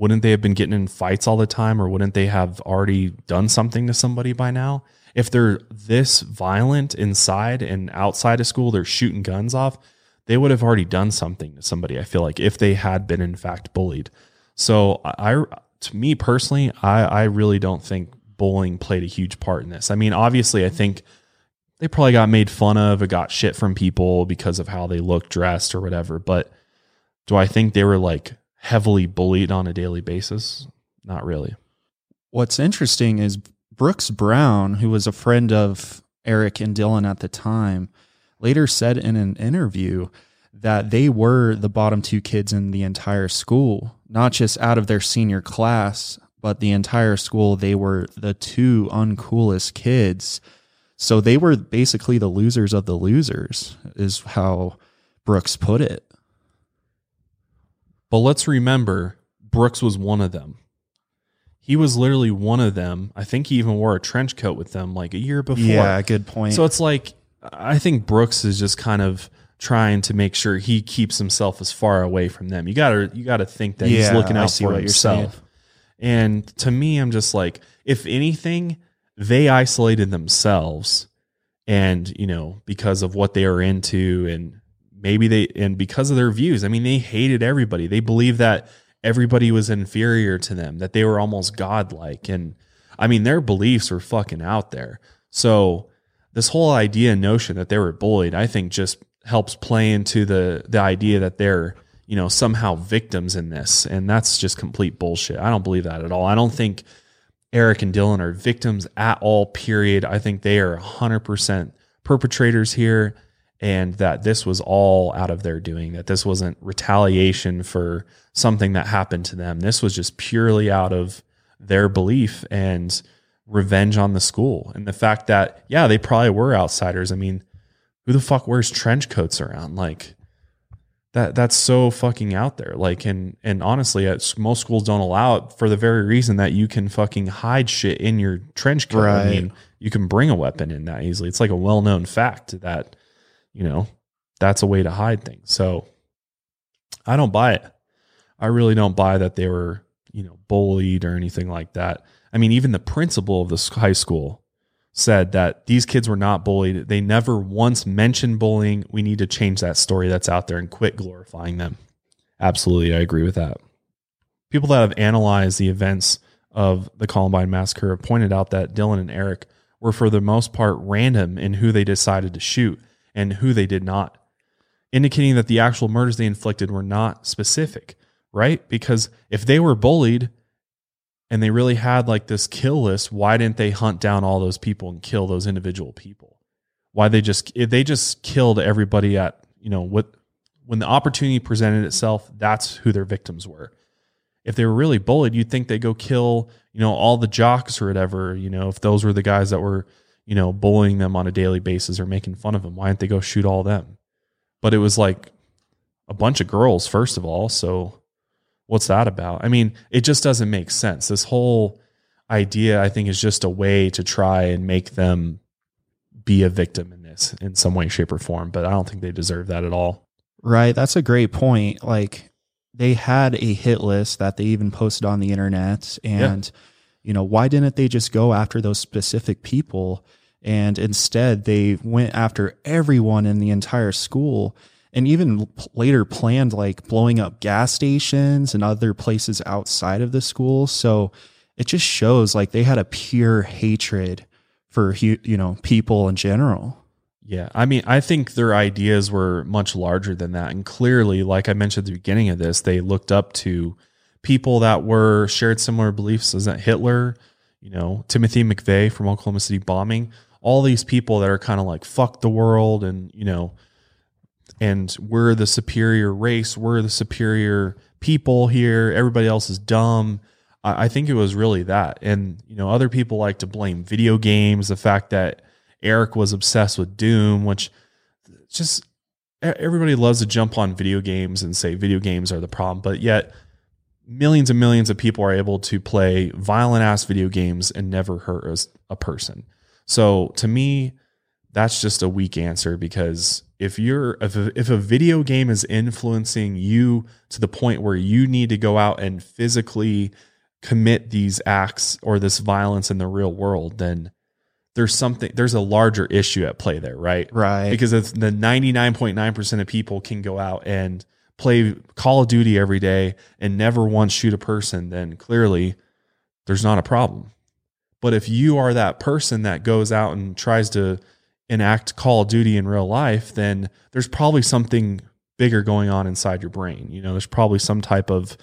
wouldn't they have been getting in fights all the time or wouldn't they have already done something to somebody by now? If they're this violent inside and outside of school, they're shooting guns off, they would have already done something to somebody, I feel like, if they had been in fact bullied. So I to me personally, I, I really don't think bullying played a huge part in this. I mean, obviously I think they probably got made fun of or got shit from people because of how they looked dressed or whatever. But do I think they were like heavily bullied on a daily basis? Not really. What's interesting is Brooks Brown, who was a friend of Eric and Dylan at the time, later said in an interview that they were the bottom two kids in the entire school, not just out of their senior class, but the entire school. They were the two uncoolest kids. So they were basically the losers of the losers, is how Brooks put it. But let's remember, Brooks was one of them. He was literally one of them. I think he even wore a trench coat with them like a year before. Yeah, good point. So it's like, I think Brooks is just kind of trying to make sure he keeps himself as far away from them. You gotta, you gotta think that he's Yeah, looking I out for himself. And to me, I'm just like, if anything, they isolated themselves and, you know, because of what they are into and maybe they, and because of their views, I mean, they hated everybody. They believed that everybody was inferior to them, that they were almost godlike. And I mean, their beliefs were fucking out there. So this whole idea and notion that they were bullied, I think just helps play into the, the idea that they're, you know, somehow victims in this. And that's just complete bullshit. I don't believe that at all. I don't think Eric and Dylan are victims at all, period. I think they are 100% perpetrators here and that this was all out of their doing, that this wasn't retaliation for something that happened to them. This was just purely out of their belief and revenge on the school. And the fact that, yeah, they probably were outsiders. I mean, who the fuck wears trench coats around? Like, that that's so fucking out there. Like, and and honestly, most schools don't allow it for the very reason that you can fucking hide shit in your trench coat. I mean, you can bring a weapon in that easily. It's like a well known fact that, you know, that's a way to hide things. So, I don't buy it. I really don't buy that they were, you know, bullied or anything like that. I mean, even the principal of the high school said that these kids were not bullied. They never once mentioned bullying. We need to change that story that's out there and quit glorifying them. Absolutely, I agree with that. People that have analyzed the events of the Columbine massacre have pointed out that Dylan and Eric were, for the most part, random in who they decided to shoot and who they did not, indicating that the actual murders they inflicted were not specific, right? Because if they were bullied, and they really had like this kill list why didn't they hunt down all those people and kill those individual people why they just if they just killed everybody at you know what when the opportunity presented itself that's who their victims were if they were really bullied you'd think they go kill you know all the jocks or whatever you know if those were the guys that were you know bullying them on a daily basis or making fun of them why didn't they go shoot all them but it was like a bunch of girls first of all so What's that about? I mean, it just doesn't make sense. This whole idea, I think, is just a way to try and make them be a victim in this in some way, shape, or form. But I don't think they deserve that at all. Right. That's a great point. Like they had a hit list that they even posted on the internet. And, you know, why didn't they just go after those specific people? And instead, they went after everyone in the entire school and even later planned like blowing up gas stations and other places outside of the school. So it just shows like they had a pure hatred for, you know, people in general. Yeah. I mean, I think their ideas were much larger than that. And clearly, like I mentioned at the beginning of this, they looked up to people that were shared similar beliefs as Hitler, you know, Timothy McVeigh from Oklahoma City bombing, all these people that are kind of like, fuck the world and, you know, and we're the superior race, we're the superior people here, everybody else is dumb. I, I think it was really that. And, you know, other people like to blame video games, the fact that Eric was obsessed with Doom, which just everybody loves to jump on video games and say video games are the problem, but yet millions and millions of people are able to play violent ass video games and never hurt a person. So to me, that's just a weak answer because if you're if a, if a video game is influencing you to the point where you need to go out and physically commit these acts or this violence in the real world, then there's something there's a larger issue at play there, right? Right. Because if the 99.9% of people can go out and play Call of Duty every day and never once shoot a person, then clearly there's not a problem. But if you are that person that goes out and tries to enact Call of Duty in real life, then there's probably something bigger going on inside your brain. You know, there's probably some type of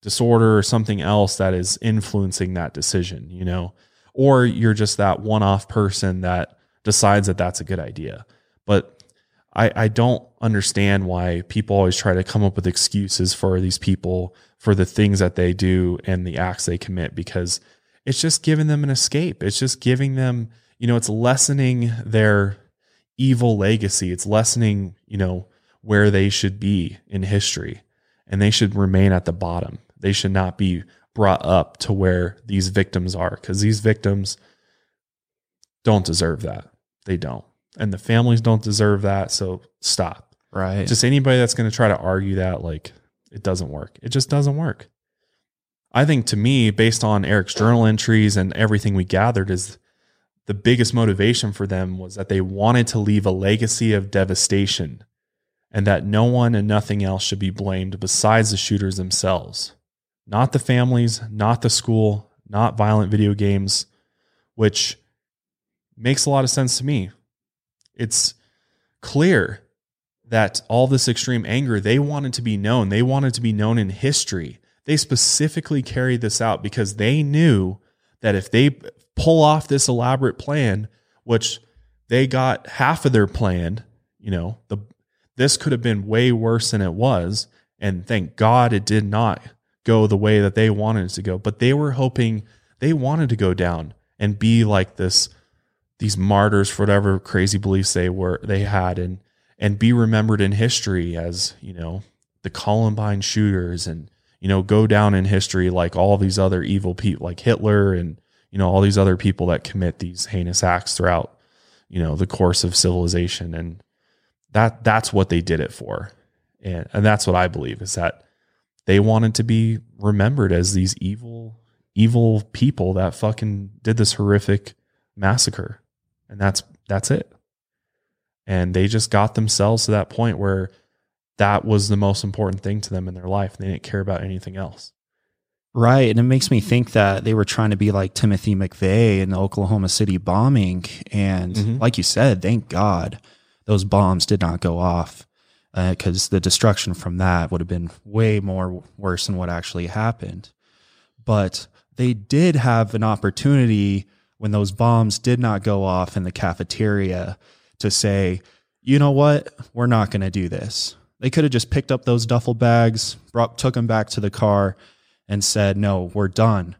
disorder or something else that is influencing that decision, you know, or you're just that one off person that decides that that's a good idea. But I, I don't understand why people always try to come up with excuses for these people for the things that they do and the acts they commit because it's just giving them an escape. It's just giving them, you know, it's lessening their evil legacy. It's lessening, you know, where they should be in history and they should remain at the bottom. They should not be brought up to where these victims are because these victims don't deserve that. They don't. And the families don't deserve that. So stop. Right. Just anybody that's going to try to argue that, like, it doesn't work. It just doesn't work. I think to me, based on Eric's journal entries and everything we gathered, is the biggest motivation for them was that they wanted to leave a legacy of devastation and that no one and nothing else should be blamed besides the shooters themselves. Not the families, not the school, not violent video games, which makes a lot of sense to me. It's clear that all this extreme anger, they wanted to be known. They wanted to be known in history. They specifically carried this out because they knew that if they pull off this elaborate plan, which they got half of their plan, you know, the this could have been way worse than it was. And thank God it did not go the way that they wanted it to go. But they were hoping they wanted to go down and be like this, these martyrs for whatever crazy beliefs they were they had and and be remembered in history as, you know, the Columbine shooters and, you know, go down in history like all these other evil people like Hitler and, you know, all these other people that commit these heinous acts throughout, you know, the course of civilization. And that that's what they did it for. And and that's what I believe is that they wanted to be remembered as these evil, evil people that fucking did this horrific massacre. And that's that's it. And they just got themselves to that point where that was the most important thing to them in their life. They didn't care about anything else. Right. And it makes me think that they were trying to be like Timothy McVeigh in the Oklahoma City bombing. And Mhm. like you said, thank God those bombs did not go off because the destruction from that would have been way more worse than what actually happened. But they did have an opportunity when those bombs did not go off in the cafeteria to say, you know what, we're not going to do this. They could have just picked up those duffel bags, brought, took them back to the car, and said, no, we're done.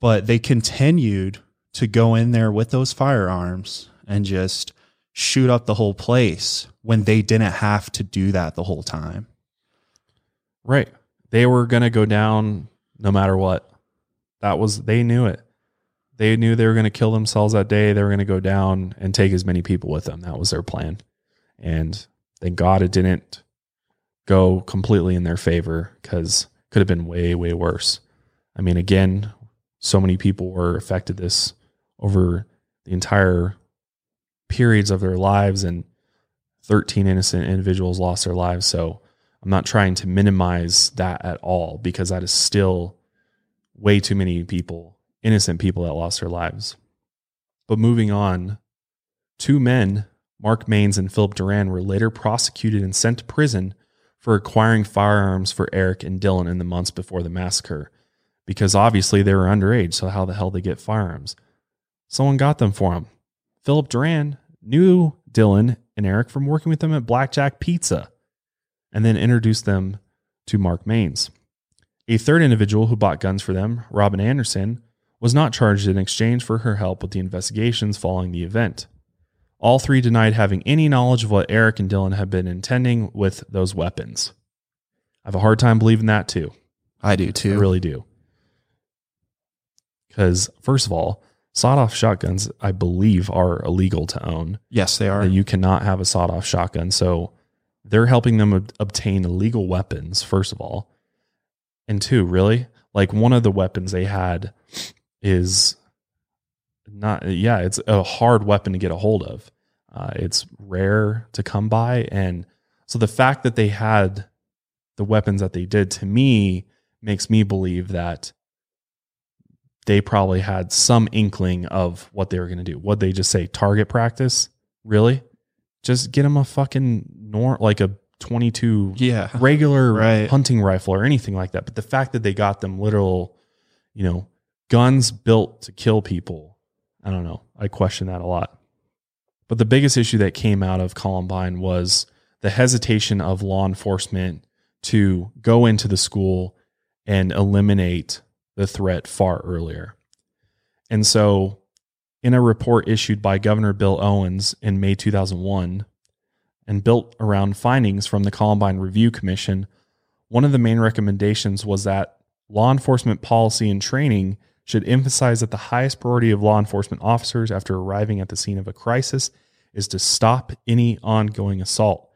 But they continued to go in there with those firearms and just shoot up the whole place when they didn't have to do that the whole time. Right. They were going to go down no matter what. That was, they knew it. They knew they were going to kill themselves that day. They were going to go down and take as many people with them. That was their plan. And thank God it didn't go completely in their favor because could have been way, way worse. I mean, again, so many people were affected this over the entire periods of their lives and 13 innocent individuals lost their lives. So I'm not trying to minimize that at all because that is still way too many people, innocent people that lost their lives. But moving on, two men, Mark Manes and Philip Duran, were later prosecuted and sent to prison for acquiring firearms for Eric and Dylan in the months before the massacre because obviously they were underage. So, how the hell they get firearms? Someone got them for them. Philip Duran knew Dylan and Eric from working with them at Blackjack Pizza and then introduced them to Mark Manes. A third individual who bought guns for them, Robin Anderson, was not charged in exchange for her help with the investigations following the event. All three denied having any knowledge of what Eric and Dylan had been intending with those weapons. I have a hard time believing that too. I do too. I really do. Because, first of all, sawed off shotguns, I believe, are illegal to own. Yes, they are. You cannot have a sawed off shotgun. So they're helping them ob- obtain illegal weapons, first of all. And two, really? Like one of the weapons they had is not, yeah, it's a hard weapon to get a hold of. Uh, it's rare to come by. And so the fact that they had the weapons that they did to me makes me believe that they probably had some inkling of what they were going to do. What they just say target practice? Really? Just get them a fucking nor like a 22 yeah. regular Right. hunting rifle or anything like that. But the fact that they got them literal, you know, guns built to kill people, I don't know. I question that a lot. But the biggest issue that came out of Columbine was the hesitation of law enforcement to go into the school and eliminate the threat far earlier. And so, in a report issued by Governor Bill Owens in May 2001 and built around findings from the Columbine Review Commission, one of the main recommendations was that law enforcement policy and training should emphasize that the highest priority of law enforcement officers after arriving at the scene of a crisis is to stop any ongoing assault.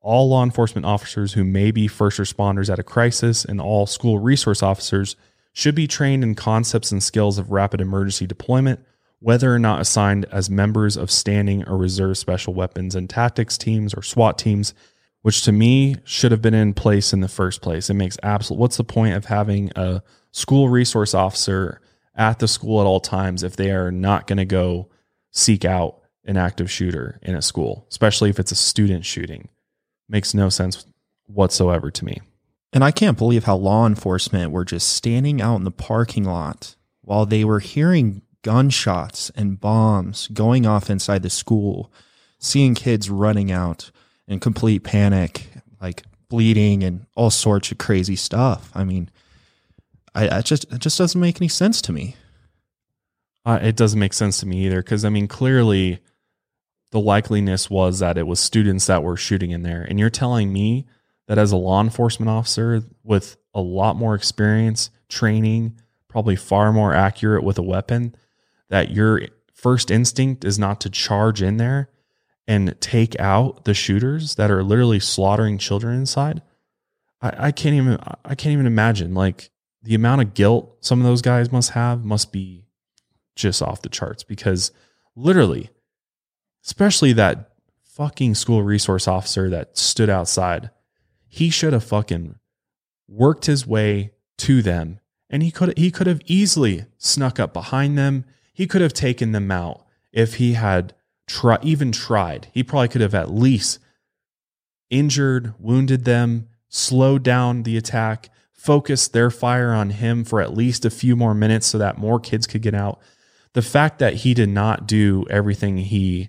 All law enforcement officers who may be first responders at a crisis and all school resource officers should be trained in concepts and skills of rapid emergency deployment, whether or not assigned as members of standing or reserve special weapons and tactics teams or SWAT teams, which to me should have been in place in the first place. It makes absolute what's the point of having a school resource officer at the school at all times if they are not going to go seek out an active shooter in a school, especially if it's a student shooting. Makes no sense whatsoever to me. And I can't believe how law enforcement were just standing out in the parking lot while they were hearing gunshots and bombs going off inside the school, seeing kids running out in complete panic, like bleeding and all sorts of crazy stuff. I mean, I, I just it just doesn't make any sense to me. Uh, it doesn't make sense to me either because I mean, clearly, the likeliness was that it was students that were shooting in there, and you're telling me that as a law enforcement officer with a lot more experience, training, probably far more accurate with a weapon, that your first instinct is not to charge in there and take out the shooters that are literally slaughtering children inside. I, I can't even I can't even imagine like the amount of guilt some of those guys must have must be just off the charts because literally, especially that fucking school resource officer that stood outside, he should have fucking worked his way to them and he could he could have easily snuck up behind them. He could have taken them out if he had try, even tried. He probably could have at least injured, wounded them, slowed down the attack, focused their fire on him for at least a few more minutes so that more kids could get out. The fact that he did not do everything he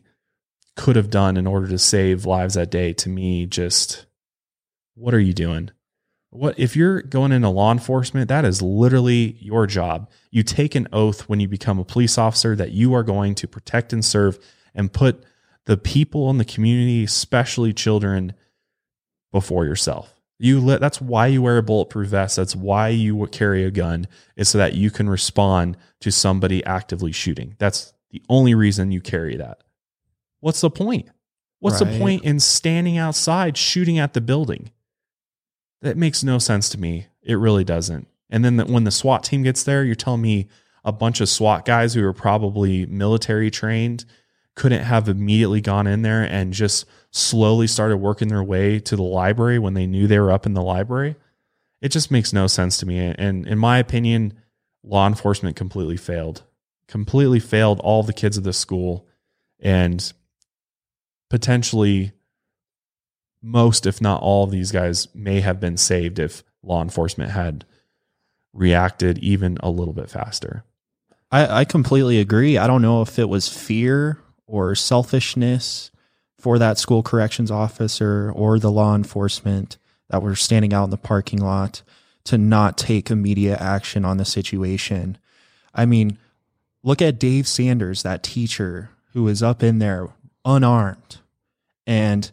could have done in order to save lives that day to me just what are you doing? What if you're going into law enforcement, that is literally your job. You take an oath when you become a police officer that you are going to protect and serve and put the people in the community, especially children, before yourself. You let that's why you wear a bulletproof vest. That's why you carry a gun is so that you can respond to somebody actively shooting. That's the only reason you carry that. What's the point? What's the point in standing outside shooting at the building? That makes no sense to me. It really doesn't. And then the, when the SWAT team gets there, you're telling me a bunch of SWAT guys who are probably military trained couldn't have immediately gone in there and just slowly started working their way to the library when they knew they were up in the library. It just makes no sense to me. And in my opinion, law enforcement completely failed, completely failed all the kids of the school and potentially most, if not all of these guys may have been saved if law enforcement had reacted even a little bit faster. I, I completely agree. I don't know if it was fear or selfishness for that school corrections officer or the law enforcement that were standing out in the parking lot to not take immediate action on the situation. I mean, look at Dave Sanders, that teacher who was up in there unarmed and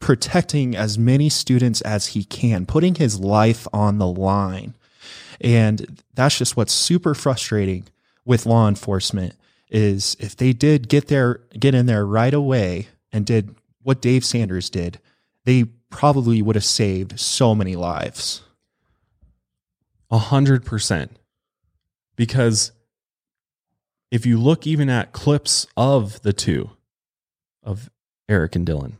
protecting as many students as he can, putting his life on the line. And that's just what's super frustrating with law enforcement is if they did get there get in there right away and did what Dave Sanders did, they probably would have saved so many lives. A hundred percent. Because if you look even at clips of the two, of Eric and Dylan,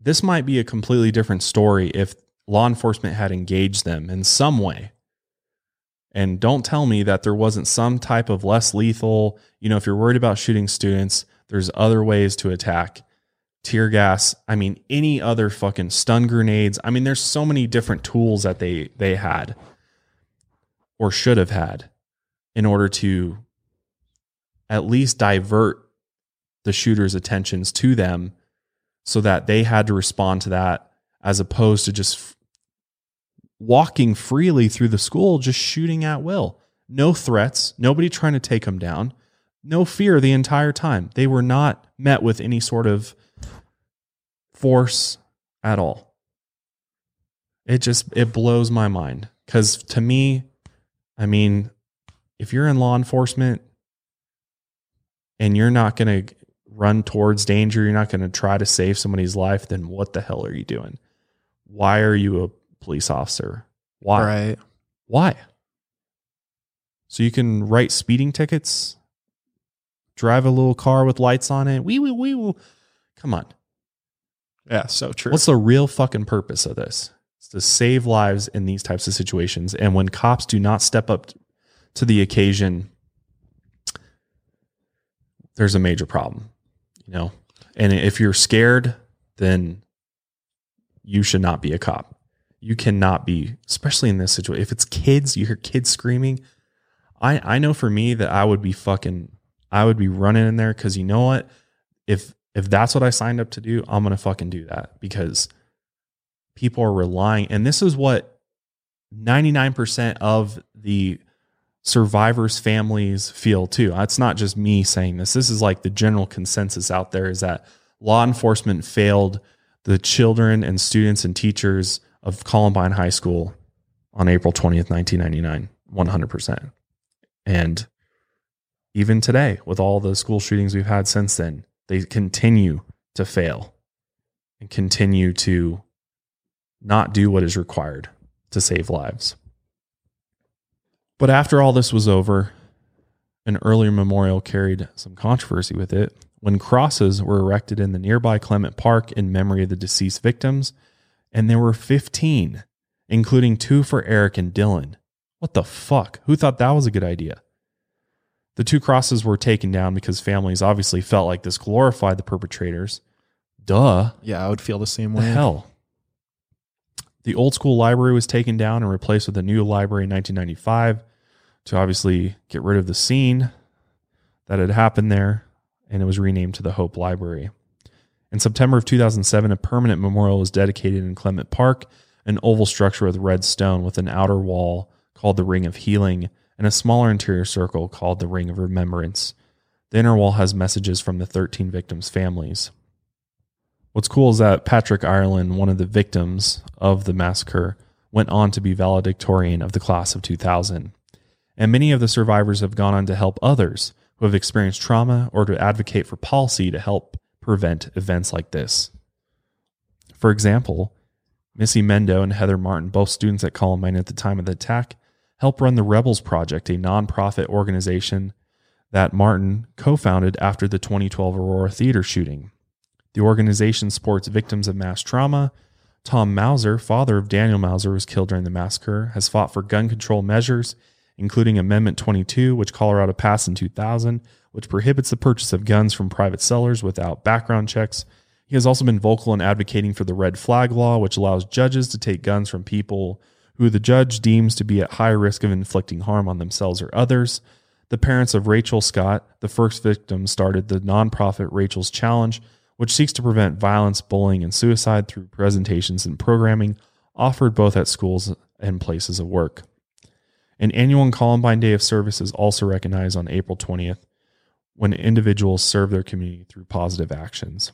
this might be a completely different story if law enforcement had engaged them in some way. And don't tell me that there wasn't some type of less lethal, you know, if you're worried about shooting students, there's other ways to attack. Tear gas, I mean any other fucking stun grenades. I mean there's so many different tools that they they had or should have had in order to at least divert the shooter's attentions to them so that they had to respond to that as opposed to just walking freely through the school just shooting at will. No threats. Nobody trying to take them down. No fear the entire time. They were not met with any sort of force at all. It just it blows my mind. Because to me i mean if you're in law enforcement and you're not going to run towards danger you're not going to try to save somebody's life then what the hell are you doing? Why are you a police officer why Right. why so you can write speeding tickets drive a little car with lights on it wee wee wee wee come on Yeah, so true. What's the real fucking purpose of this? It's to save lives in these types of situations. And when cops do not step up to the occasion, there's a major problem, you know? And if you're scared, then you should not be a cop. You cannot be, especially in this situation. If it's kids, you hear kids screaming. I, I know for me that I would be fucking, I would be running in there because you know what? If if that's what I signed up to do, I'm gonna fucking do that because people are relying, and this is what 99% of the survivors' families feel too. It's not just me saying this. This is like the general consensus out there is that law enforcement failed the children and students and teachers of Columbine High School on April 20th, 1999, 100%. And even today, with all the school shootings we've had since then, they continue to fail and continue to not do what is required to save lives. But after all this was over, an earlier memorial carried some controversy with it when crosses were erected in the nearby Clement Park in memory of the deceased victims, and there were 15, including two for Eric and Dylan. What the fuck? Who thought that was a good idea? The two crosses were taken down because families obviously felt like this glorified the perpetrators. Duh. yeah, I would feel the same The way. hell? The old school library was taken down and replaced with a new library in 1995 to obviously get rid of the scene that had happened there, and it was renamed to the Hope Library. In September of 2007, a permanent memorial was dedicated in Clement Park, an oval structure with red stone with an outer wall called the Ring of Healing and a smaller interior circle called the Ring of Remembrance. The inner wall has messages from the 13 victims' families. What's cool is that Patrick Ireland, one of the victims of the massacre, went on to be valedictorian of the class of 2000. And many of the survivors have gone on to help others who have experienced trauma or to advocate for policy to help prevent events like this. For example, Missy Mendo and Heather Martin, both students at Columbine at the time of the attack, helped run the Rebels Project, a nonprofit organization that Martin co founded after the 2012 Aurora Theater shooting. The organization supports victims of mass trauma. Tom Mauser, father of Daniel Mauser, was killed during the massacre, has fought for gun control measures, including Amendment 22, which Colorado passed in 2000, which prohibits the purchase of guns from private sellers without background checks. He has also been vocal in advocating for the red flag law, which allows judges to take guns from people who the judge deems to be at high risk of inflicting harm on themselves or others. The parents of Rachel Scott, the first victim, started the nonprofit Rachel's Challenge, which seeks to prevent violence, bullying, and suicide through presentations and programming offered both at schools and places of work. An annual Columbine Day of Service is also recognized on April 20th when individuals serve their community through positive actions.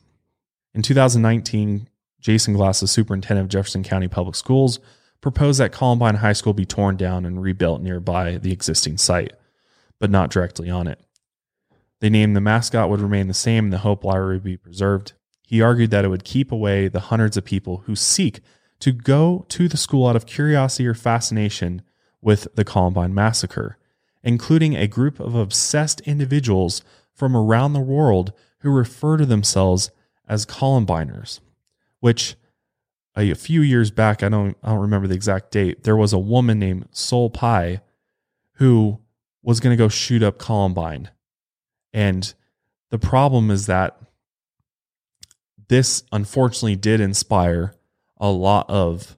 In 2019, Jason Glass, the superintendent of Jefferson County Public Schools, proposed that Columbine High School be torn down and rebuilt nearby the existing site, but not directly on it. They named the mascot would remain the same and the Hope Library would be preserved. He argued that it would keep away the hundreds of people who seek to go to the school out of curiosity or fascination with the Columbine massacre, including a group of obsessed individuals from around the world who refer to themselves as Columbiners, which a few years back, I don't I don't remember the exact date, there was a woman named Sol Pais who was going to go shoot up Columbine. And the problem is that this unfortunately did inspire a lot of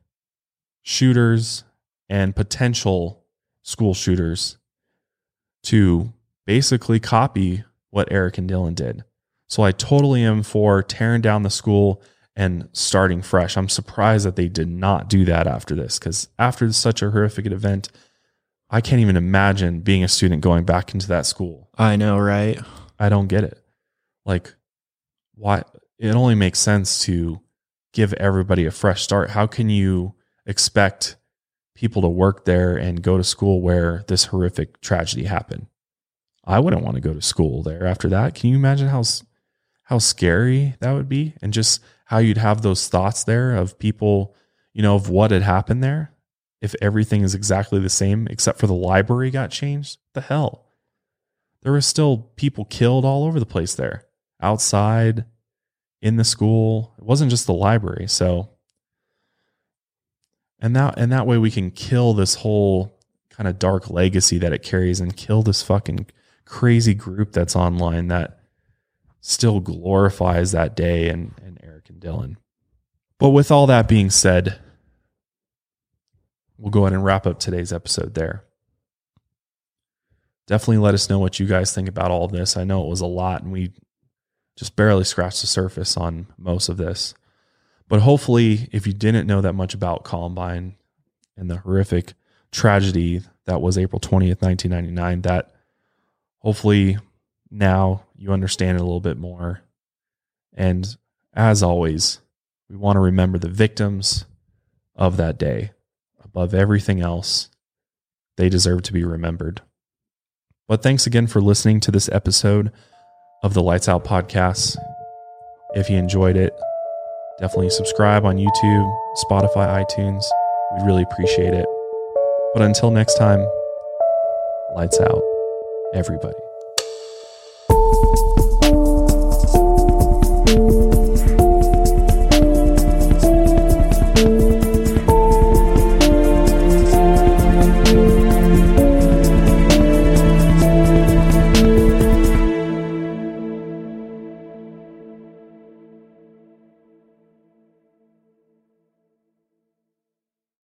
shooters and potential school shooters to basically copy what Eric and Dylan did. So I totally am for tearing down the school and starting fresh. I'm surprised that they did not do that after this because after such a horrific event, I can't even imagine being a student going back into that school. I know, right? I don't get it. Like, why? It only makes sense to give everybody a fresh start. How can you expect people to work there and go to school where this horrific tragedy happened? I wouldn't want to go to school there after that. Can you imagine how how scary that would be and just how you'd have those thoughts there of people, you know, of what had happened there if everything is exactly the same except for the library got changed? The hell there were still people killed all over the place there, outside, in the school. It wasn't just the library. So, and that and that way we can kill this whole kind of dark legacy that it carries and kill this fucking crazy group that's online that still glorifies that day and, and Eric and Dylan. But with all that being said, we'll go ahead and wrap up today's episode there definitely let us know what you guys think about all this. I know it was a lot and we just barely scratched the surface on most of this. But hopefully, if you didn't know that much about Columbine and the horrific tragedy that was April 20th, 1999, that hopefully now you understand it a little bit more. And as always, we want to remember the victims of that day above everything else. They deserve to be remembered. But thanks again for listening to this episode of the Lights Out Podcast. If you enjoyed it, definitely subscribe on YouTube, Spotify, iTunes. We'd really appreciate it. But until next time, lights out, everybody.